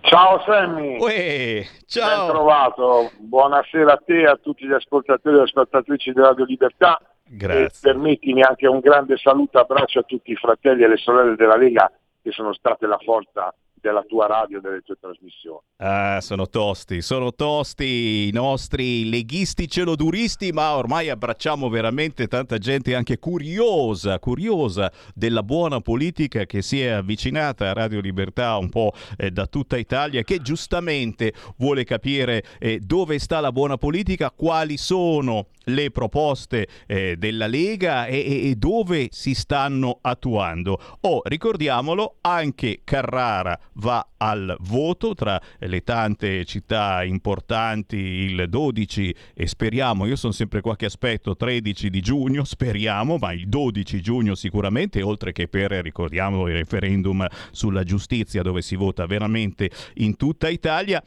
Ciao Sammy, Uè, ciao. ben trovato, buonasera a te e a tutti gli ascoltatori e ascoltatrici di Radio Libertà. Grazie. E permettimi anche un grande saluto abbraccio a tutti i fratelli e le sorelle della Lega che sono state la forza della tua radio delle tue trasmissioni. Ah, sono tosti, sono tosti i nostri leghisti celoduristi, ma ormai abbracciamo veramente tanta gente anche curiosa, curiosa della buona politica che si è avvicinata a Radio Libertà un po' eh, da tutta Italia, che giustamente vuole capire eh, dove sta la buona politica, quali sono le proposte eh, della Lega e, e, dove si stanno attuando. Oh, ricordiamolo, anche Carrara va al voto tra le tante città importanti il 12 e speriamo, io sono sempre qua che aspetto 13 di giugno, speriamo, ma il 12 giugno sicuramente, oltre che per, ricordiamo, il referendum sulla giustizia dove si vota veramente in tutta Italia.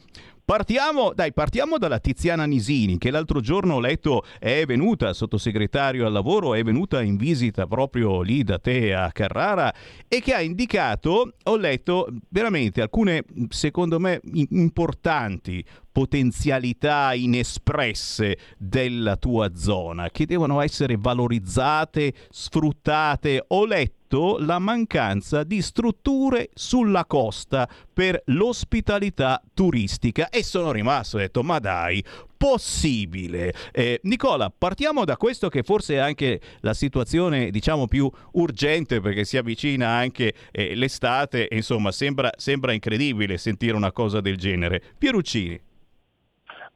Partiamo, dai, partiamo dalla Tiziana Nisini, che l'altro giorno ho letto è venuta, sottosegretario al lavoro, è venuta in visita proprio lì da te a Carrara e che ha indicato, ho letto veramente alcune, secondo me, importanti potenzialità inespresse della tua zona che devono essere valorizzate, sfruttate. Ho letto la mancanza di strutture sulla costa per l'ospitalità turistica e sono rimasto, ho detto ma dai, possibile. Eh, Nicola, partiamo da questo che forse è anche la situazione diciamo più urgente perché si avvicina anche eh, l'estate e insomma sembra, sembra incredibile sentire una cosa del genere. Pieruccini.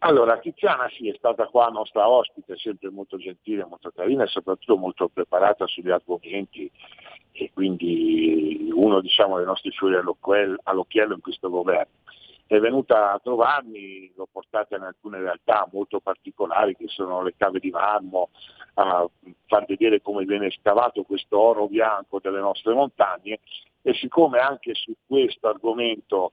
Allora, Tiziana sì, è stata qua nostra ospite, sempre molto gentile, molto carina e soprattutto molto preparata sugli argomenti e quindi uno diciamo, dei nostri fiori all'occhiello in questo governo. È venuta a trovarmi, l'ho portata in alcune realtà molto particolari che sono le cave di marmo, a far vedere come viene scavato questo oro bianco delle nostre montagne e siccome anche su questo argomento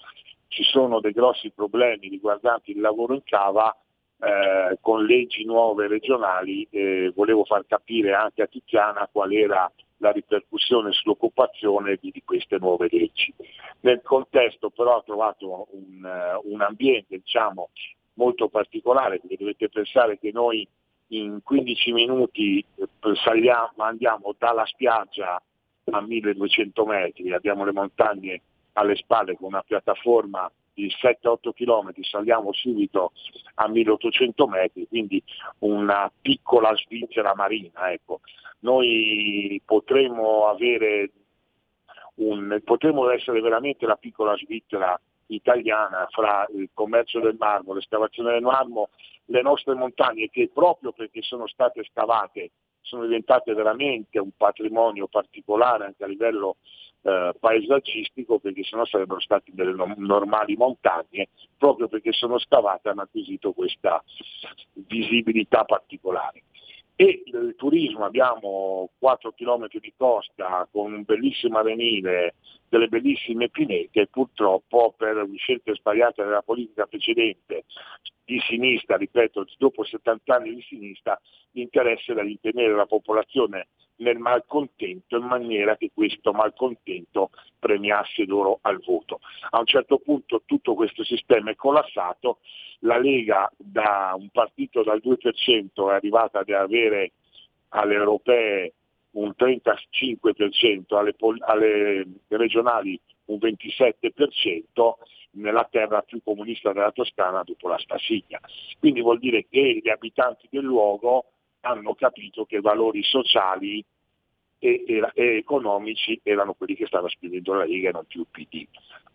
ci sono dei grossi problemi riguardanti il lavoro in cava, eh, con leggi nuove regionali eh, volevo far capire anche a Tiziana qual era la ripercussione sull'occupazione di, di queste nuove leggi. Nel contesto però ho trovato un, uh, un ambiente diciamo, molto particolare perché dovete pensare che noi in 15 minuti eh, saliamo, andiamo dalla spiaggia a 1200 metri, abbiamo le montagne alle spalle con una piattaforma di 7-8 km, saliamo subito a 1800 metri, quindi una piccola Svizzera marina. Ecco. Noi potremmo, un, potremmo essere veramente la piccola Svizzera italiana fra il commercio del marmo, l'escavazione del marmo, le nostre montagne che proprio perché sono state scavate sono diventate veramente un patrimonio particolare anche a livello eh, paesaggistico perché sennò sarebbero stati delle no- normali montagne proprio perché sono scavate hanno acquisito questa visibilità particolare. E il turismo abbiamo 4 km di costa con un bellissimo avenire, delle bellissime pinete, purtroppo per scelte sbagliate della politica precedente di sinistra, ripeto, dopo 70 anni di sinistra, l'interesse era di tenere la popolazione nel malcontento in maniera che questo malcontento premiasse loro al voto. A un certo punto tutto questo sistema è collassato, la Lega da un partito dal 2% è arrivata ad avere alle europee un 35%, alle, alle regionali un 27%, nella terra più comunista della Toscana dopo la Spasiglia. Quindi vuol dire che gli abitanti del luogo hanno capito che valori sociali e, e, e, economici erano quelli che stava spingendo la Lega e non più il PD.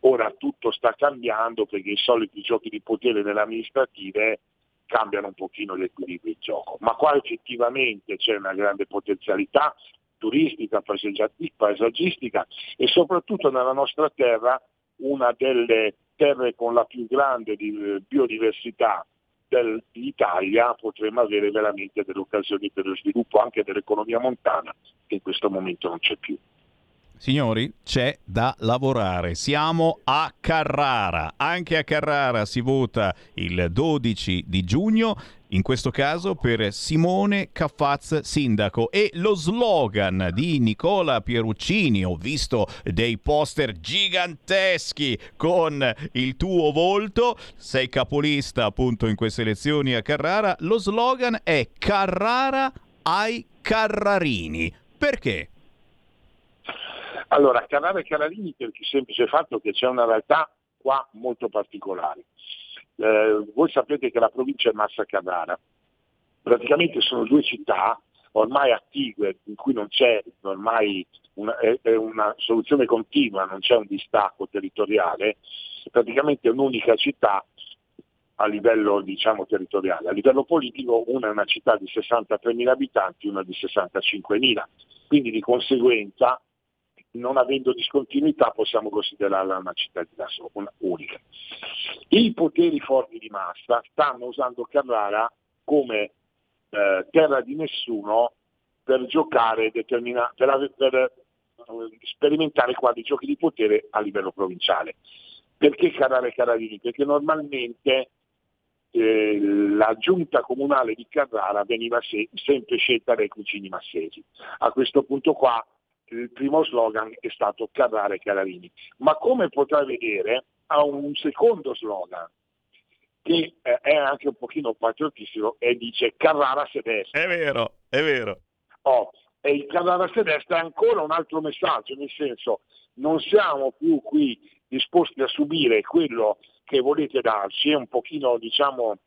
Ora tutto sta cambiando perché i soliti giochi di potere nelle amministrative cambiano un pochino gli equilibri di gioco, ma qua effettivamente c'è una grande potenzialità turistica, paesaggistica e soprattutto nella nostra terra una delle terre con la più grande biodiversità dell'Italia potremmo avere veramente delle occasioni per lo sviluppo anche dell'economia montana che in questo momento non c'è più. Signori, c'è da lavorare. Siamo a Carrara. Anche a Carrara si vota il 12 di giugno in questo caso per Simone Caffaz Sindaco e lo slogan di Nicola Pieruccini, ho visto dei poster giganteschi con il tuo volto, sei capolista appunto in queste elezioni a Carrara, lo slogan è Carrara ai Carrarini. Perché? Allora, Carrara e Carabini per il semplice fatto che c'è una realtà qua molto particolare. Eh, voi sapete che la provincia è Massa Carrara, praticamente sono due città ormai attigue in cui non c'è ormai una, una soluzione continua, non c'è un distacco territoriale, praticamente è un'unica città a livello diciamo, territoriale. A livello politico una è una città di 63.000 abitanti, una di 65.000, quindi di conseguenza non avendo discontinuità possiamo considerarla una città di una unica. I poteri forti di massa stanno usando Carrara come eh, terra di nessuno per giocare, determina- per, per eh, sperimentare quali giochi di potere a livello provinciale. Perché Carrara e Carabini? Perché normalmente eh, la giunta comunale di Carrara veniva se- sempre scelta dai cugini massesi. A questo punto qua il primo slogan è stato Carrara e Carabini. Ma come potrai vedere ha un secondo slogan che eh, è anche un pochino patriottistico e dice Carrara se destra. È vero, è vero. Oh, e il Carrara se destra è ancora un altro messaggio, nel senso non siamo più qui disposti a subire quello che volete darci, è un pochino diciamo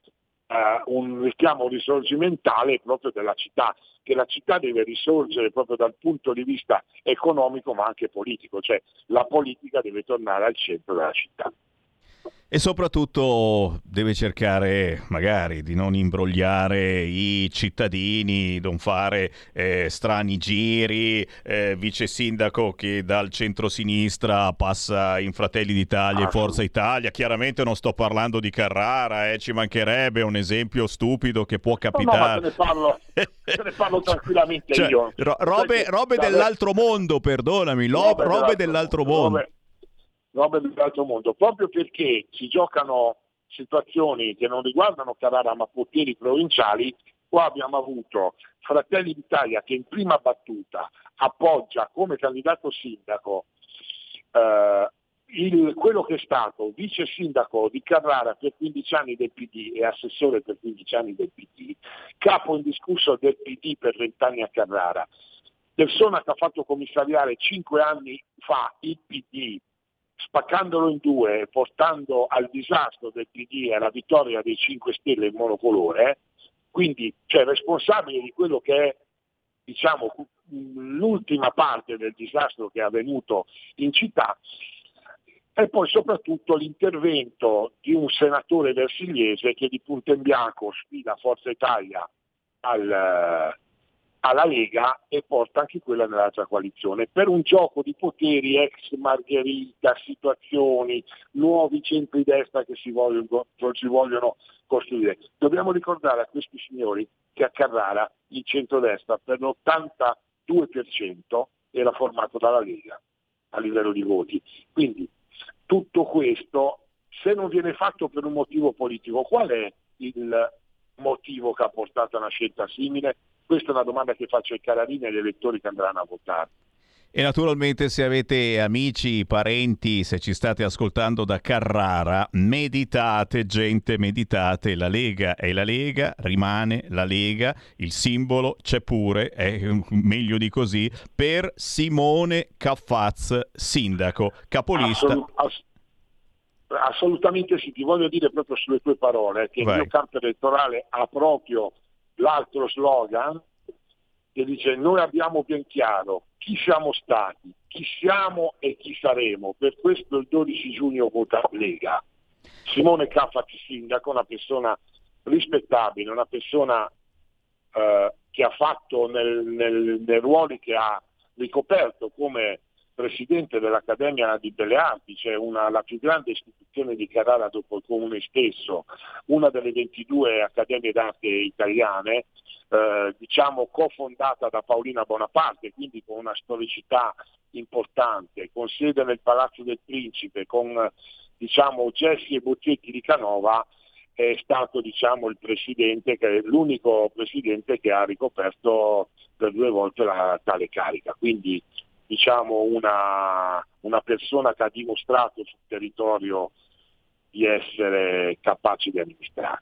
eh, un richiamo risorgimentale proprio della città, che la città deve risorgere proprio dal punto di vista economico ma anche politico, cioè la politica deve tornare al centro della città. E soprattutto deve cercare magari di non imbrogliare i cittadini, non fare eh, strani giri, eh, vice sindaco che dal centro-sinistra passa in Fratelli d'Italia e Forza Italia. Chiaramente non sto parlando di Carrara, eh, ci mancherebbe un esempio stupido che può capitare. No, no, te, ne parlo, te ne parlo [laughs] tranquillamente cioè, io. Ro- robe, robe dell'altro mondo, perdonami, lo- robe, robe dell'altro mondo. Robe robe dell'altro mondo, proprio perché si giocano situazioni che non riguardano Carrara ma poteri provinciali, qua abbiamo avuto Fratelli d'Italia che in prima battuta appoggia come candidato sindaco eh, il, quello che è stato vice sindaco di Carrara per 15 anni del PD e assessore per 15 anni del PD, capo indiscusso del PD per 20 anni a Carrara, persona che ha fatto commissariare 5 anni fa il PD spaccandolo in due portando al disastro del PD e alla vittoria dei 5 Stelle in monocolore, quindi cioè, responsabile di quello che è diciamo, l'ultima parte del disastro che è avvenuto in città, e poi soprattutto l'intervento di un senatore versigliese che di punto in bianco sfida Forza Italia al, alla Lega e porta anche quella nell'altra coalizione. Per un gioco di poteri ex Margherita, situazioni, nuovi centri-destra che si vogliono, si vogliono costruire. Dobbiamo ricordare a questi signori che a Carrara il centro-destra per l'82% era formato dalla Lega a livello di voti. Quindi tutto questo, se non viene fatto per un motivo politico, qual è il motivo che ha portato a una scelta simile? Questa è una domanda che faccio ai Cararini e agli elettori che andranno a votare. E naturalmente se avete amici, parenti, se ci state ascoltando da Carrara, meditate gente, meditate, la Lega è la Lega, rimane la Lega, il simbolo c'è pure, è meglio di così, per Simone Caffaz, sindaco, capolista. Assolut- ass- assolutamente sì, ti voglio dire proprio sulle tue parole che Vai. il mio campo elettorale ha proprio l'altro slogan che dice noi abbiamo ben chiaro chi siamo stati, chi siamo e chi saremo, per questo il 12 giugno vota Lega. Simone Caffati sindaco, una persona rispettabile, una persona eh, che ha fatto nel, nel, nei ruoli che ha ricoperto come presidente dell'Accademia di Belle Arti, cioè una, la più grande istituzione di Carrara dopo il comune stesso, una delle 22 accademie d'arte italiane, eh, diciamo cofondata da Paolina Bonaparte, quindi con una storicità importante, con sede nel Palazzo del Principe, con diciamo, Gessi e Bocchetti di Canova, è stato diciamo, il presidente, che l'unico presidente che ha ricoperto per due volte la, tale carica. Quindi diciamo, una, una persona che ha dimostrato sul territorio di essere capace di amministrare.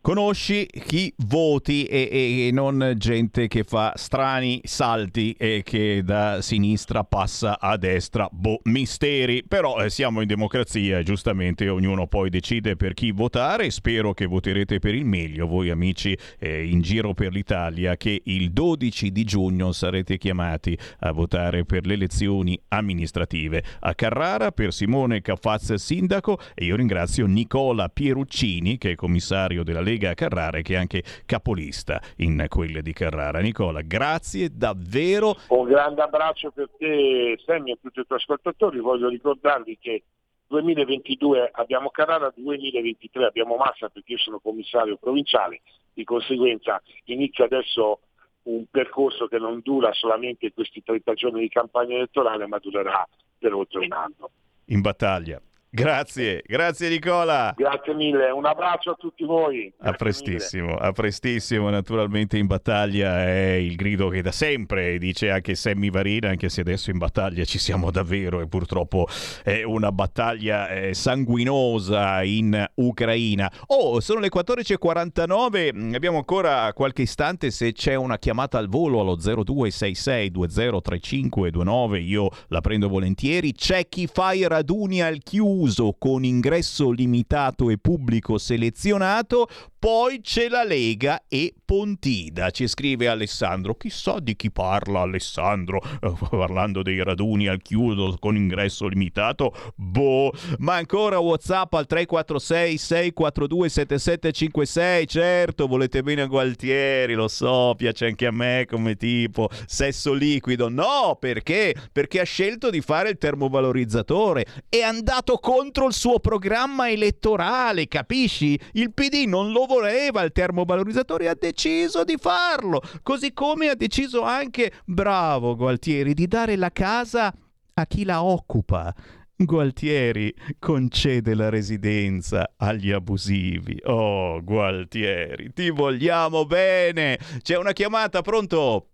Conosci chi voti e, e, non gente che fa strani salti e che da sinistra passa a destra. Boh, misteri. Però eh, siamo in democrazia, giustamente ognuno poi decide per chi votare. Spero che voterete per il meglio, voi amici eh, in giro per l'Italia, che il 12 di giugno sarete chiamati a votare per le elezioni amministrative. A Carrara per Simone Caffaz sindaco e io ringrazio Nicola Pieruccini che è commissario della Lega Lega Carrara che è anche capolista in quelle di Carrara. Nicola, grazie davvero. Un grande abbraccio per te Sammy e tutti i tuoi ascoltatori. Voglio ricordarvi che 2022 abbiamo Carrara, 2023 abbiamo Massa perché io sono commissario provinciale, di conseguenza inizia adesso un percorso che non dura solamente questi 30 giorni di campagna elettorale ma durerà per oltre un anno. In battaglia. Grazie, grazie Nicola. Grazie mille, un abbraccio a tutti voi. Grazie a prestissimo, mille. a prestissimo. Naturalmente in battaglia è il grido che da sempre dice anche Sammy Varina, anche se adesso in battaglia ci siamo davvero e purtroppo è una battaglia eh, sanguinosa in Ucraina. Oh, sono le 14.49, abbiamo ancora qualche istante se c'è una chiamata al volo allo 0266203529, io la prendo volentieri. C'è chi fa i raduni al chiuso chiuso con ingresso limitato e pubblico selezionato, poi c'è la Lega e Pontida, ci scrive Alessandro. Chissà di chi parla Alessandro, eh, parlando dei raduni al chiuso con ingresso limitato. Boh, ma ancora WhatsApp al 346 642 7756. Certo, volete bene a Gualtieri, lo so, piace anche a me come tipo. Sesso liquido. No, perché? Perché ha scelto di fare il termovalorizzatore. È andato contro il suo programma elettorale, capisci? Il PD non lo voleva il termovalorizzatore e ha deciso di farlo, così come ha deciso anche, bravo Gualtieri, di dare la casa a chi la occupa. Gualtieri concede la residenza agli abusivi. Oh, Gualtieri, ti vogliamo bene. C'è una chiamata, pronto?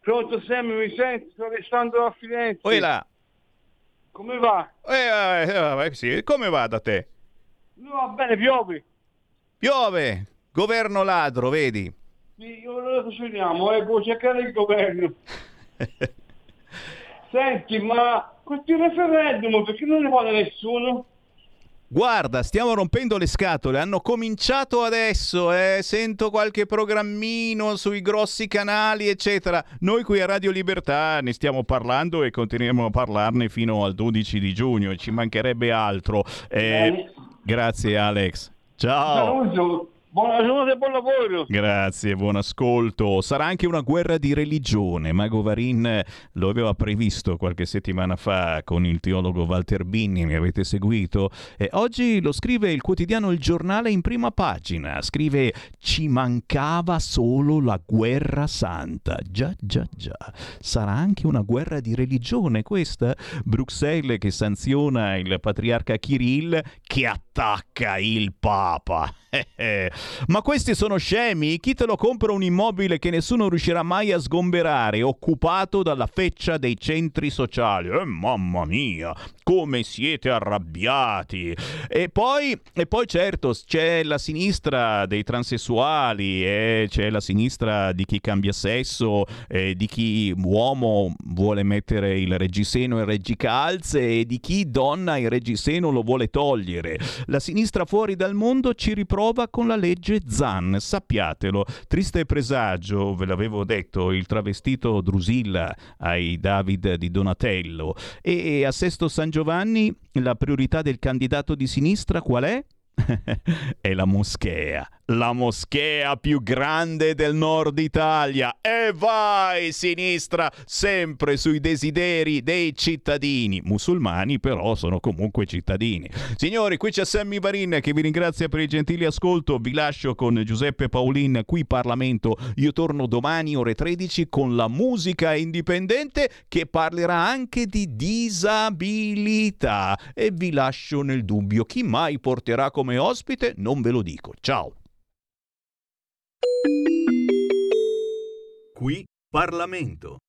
Pronto, Sam, mi senti? Sto restando a Firenze. Oi là. Come va? Eh, eh, eh, sì. Come va da te? No, va bene, piove. Piove. Governo ladro, vedi? Sì, ora facciamo, ecco, cercare il governo. [laughs] Senti, ma questi referendum perché non ne vuole nessuno? Guarda, stiamo rompendo le scatole, hanno cominciato adesso, eh? sento qualche programmino sui grossi canali, eccetera. Noi qui a Radio Libertà ne stiamo parlando e continueremo a parlarne fino al 12 di giugno, ci mancherebbe altro. Eh, grazie Alex. Ciao. Saluto. Buona giornata e buon lavoro. Grazie, buon ascolto. Sarà anche una guerra di religione. Mago Varin lo aveva previsto qualche settimana fa con il teologo Walter Binni, mi avete seguito? E oggi lo scrive il quotidiano Il Giornale in prima pagina. Scrive ci mancava solo la guerra santa. Già, già, già. Sarà anche una guerra di religione questa? Bruxelles che sanziona il patriarca Kirill che attacca il Papa. Ma questi sono scemi? Chi te lo compra un immobile che nessuno riuscirà mai a sgomberare, occupato dalla feccia dei centri sociali? Eh, mamma mia, come siete arrabbiati! E poi, e poi certo, c'è la sinistra dei transessuali, e c'è la sinistra di chi cambia sesso, e di chi uomo vuole mettere il reggiseno e il reggicalze, e di chi donna il reggiseno lo vuole togliere. La sinistra fuori dal mondo ci riprova con la legge Zan, sappiatelo. Triste presagio, ve l'avevo detto, il travestito Drusilla ai David di Donatello. E a Sesto San Giovanni la priorità del candidato di sinistra qual è? [laughs] è la moschea la moschea più grande del nord Italia. E vai, sinistra, sempre sui desideri dei cittadini. Musulmani però sono comunque cittadini. Signori, qui c'è Sammy Varin che vi ringrazia per il gentile ascolto. Vi lascio con Giuseppe Paolin qui Parlamento. Io torno domani ore 13 con la musica indipendente che parlerà anche di disabilità. E vi lascio nel dubbio chi mai porterà come ospite, non ve lo dico. Ciao. Qui Parlamento.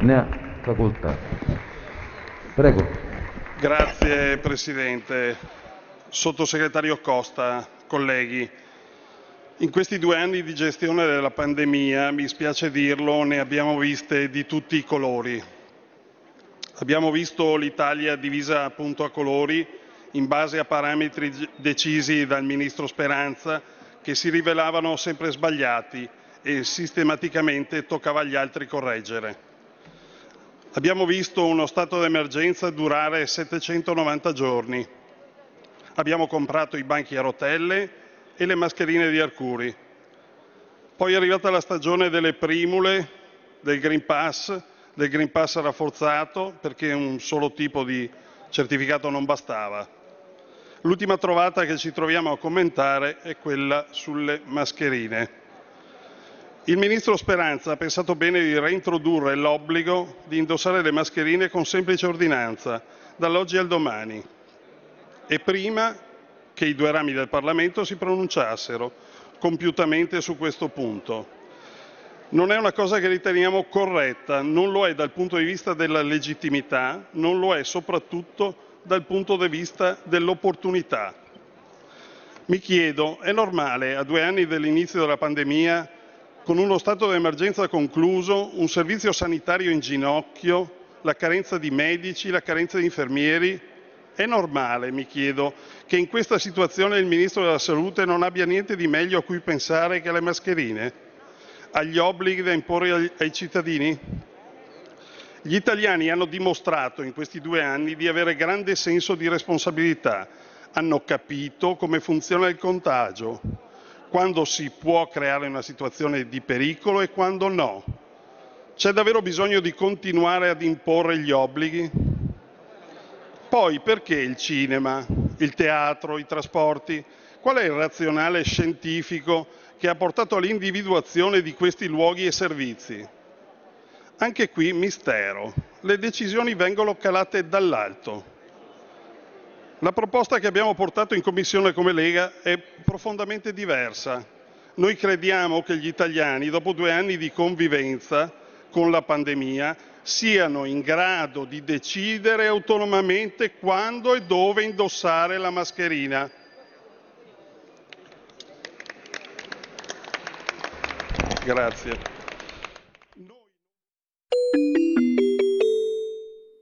Ne ha facoltà. Prego. Grazie Presidente. Sottosegretario Costa, colleghi. In questi due anni di gestione della pandemia, mi spiace dirlo, ne abbiamo viste di tutti i colori. Abbiamo visto l'Italia divisa appunto a colori in base a parametri decisi dal ministro Speranza che si rivelavano sempre sbagliati e sistematicamente toccava agli altri correggere. Abbiamo visto uno stato d'emergenza durare 790 giorni. Abbiamo comprato i banchi a rotelle e le mascherine di Arcuri. Poi è arrivata la stagione delle primule, del Green Pass, del Green Pass rafforzato perché un solo tipo di certificato non bastava. L'ultima trovata che ci troviamo a commentare è quella sulle mascherine. Il ministro Speranza ha pensato bene di reintrodurre l'obbligo di indossare le mascherine con semplice ordinanza, dall'oggi al domani, e prima che i due rami del Parlamento si pronunciassero compiutamente su questo punto. Non è una cosa che riteniamo corretta, non lo è dal punto di vista della legittimità, non lo è soprattutto dal punto di vista dell'opportunità. Mi chiedo, è normale a due anni dall'inizio della pandemia con uno stato d'emergenza concluso, un servizio sanitario in ginocchio, la carenza di medici, la carenza di infermieri? È normale, mi chiedo, che in questa situazione il Ministro della Salute non abbia niente di meglio a cui pensare che alle mascherine? Agli obblighi da imporre ai cittadini? Gli italiani hanno dimostrato in questi due anni di avere grande senso di responsabilità, hanno capito come funziona il contagio, quando si può creare una situazione di pericolo e quando no. C'è davvero bisogno di continuare ad imporre gli obblighi? Poi perché il cinema, il teatro, i trasporti? Qual è il razionale scientifico che ha portato all'individuazione di questi luoghi e servizi? Anche qui mistero. Le decisioni vengono calate dall'alto. La proposta che abbiamo portato in Commissione come Lega è profondamente diversa. Noi crediamo che gli italiani, dopo due anni di convivenza con la pandemia, siano in grado di decidere autonomamente quando e dove indossare la mascherina. Grazie.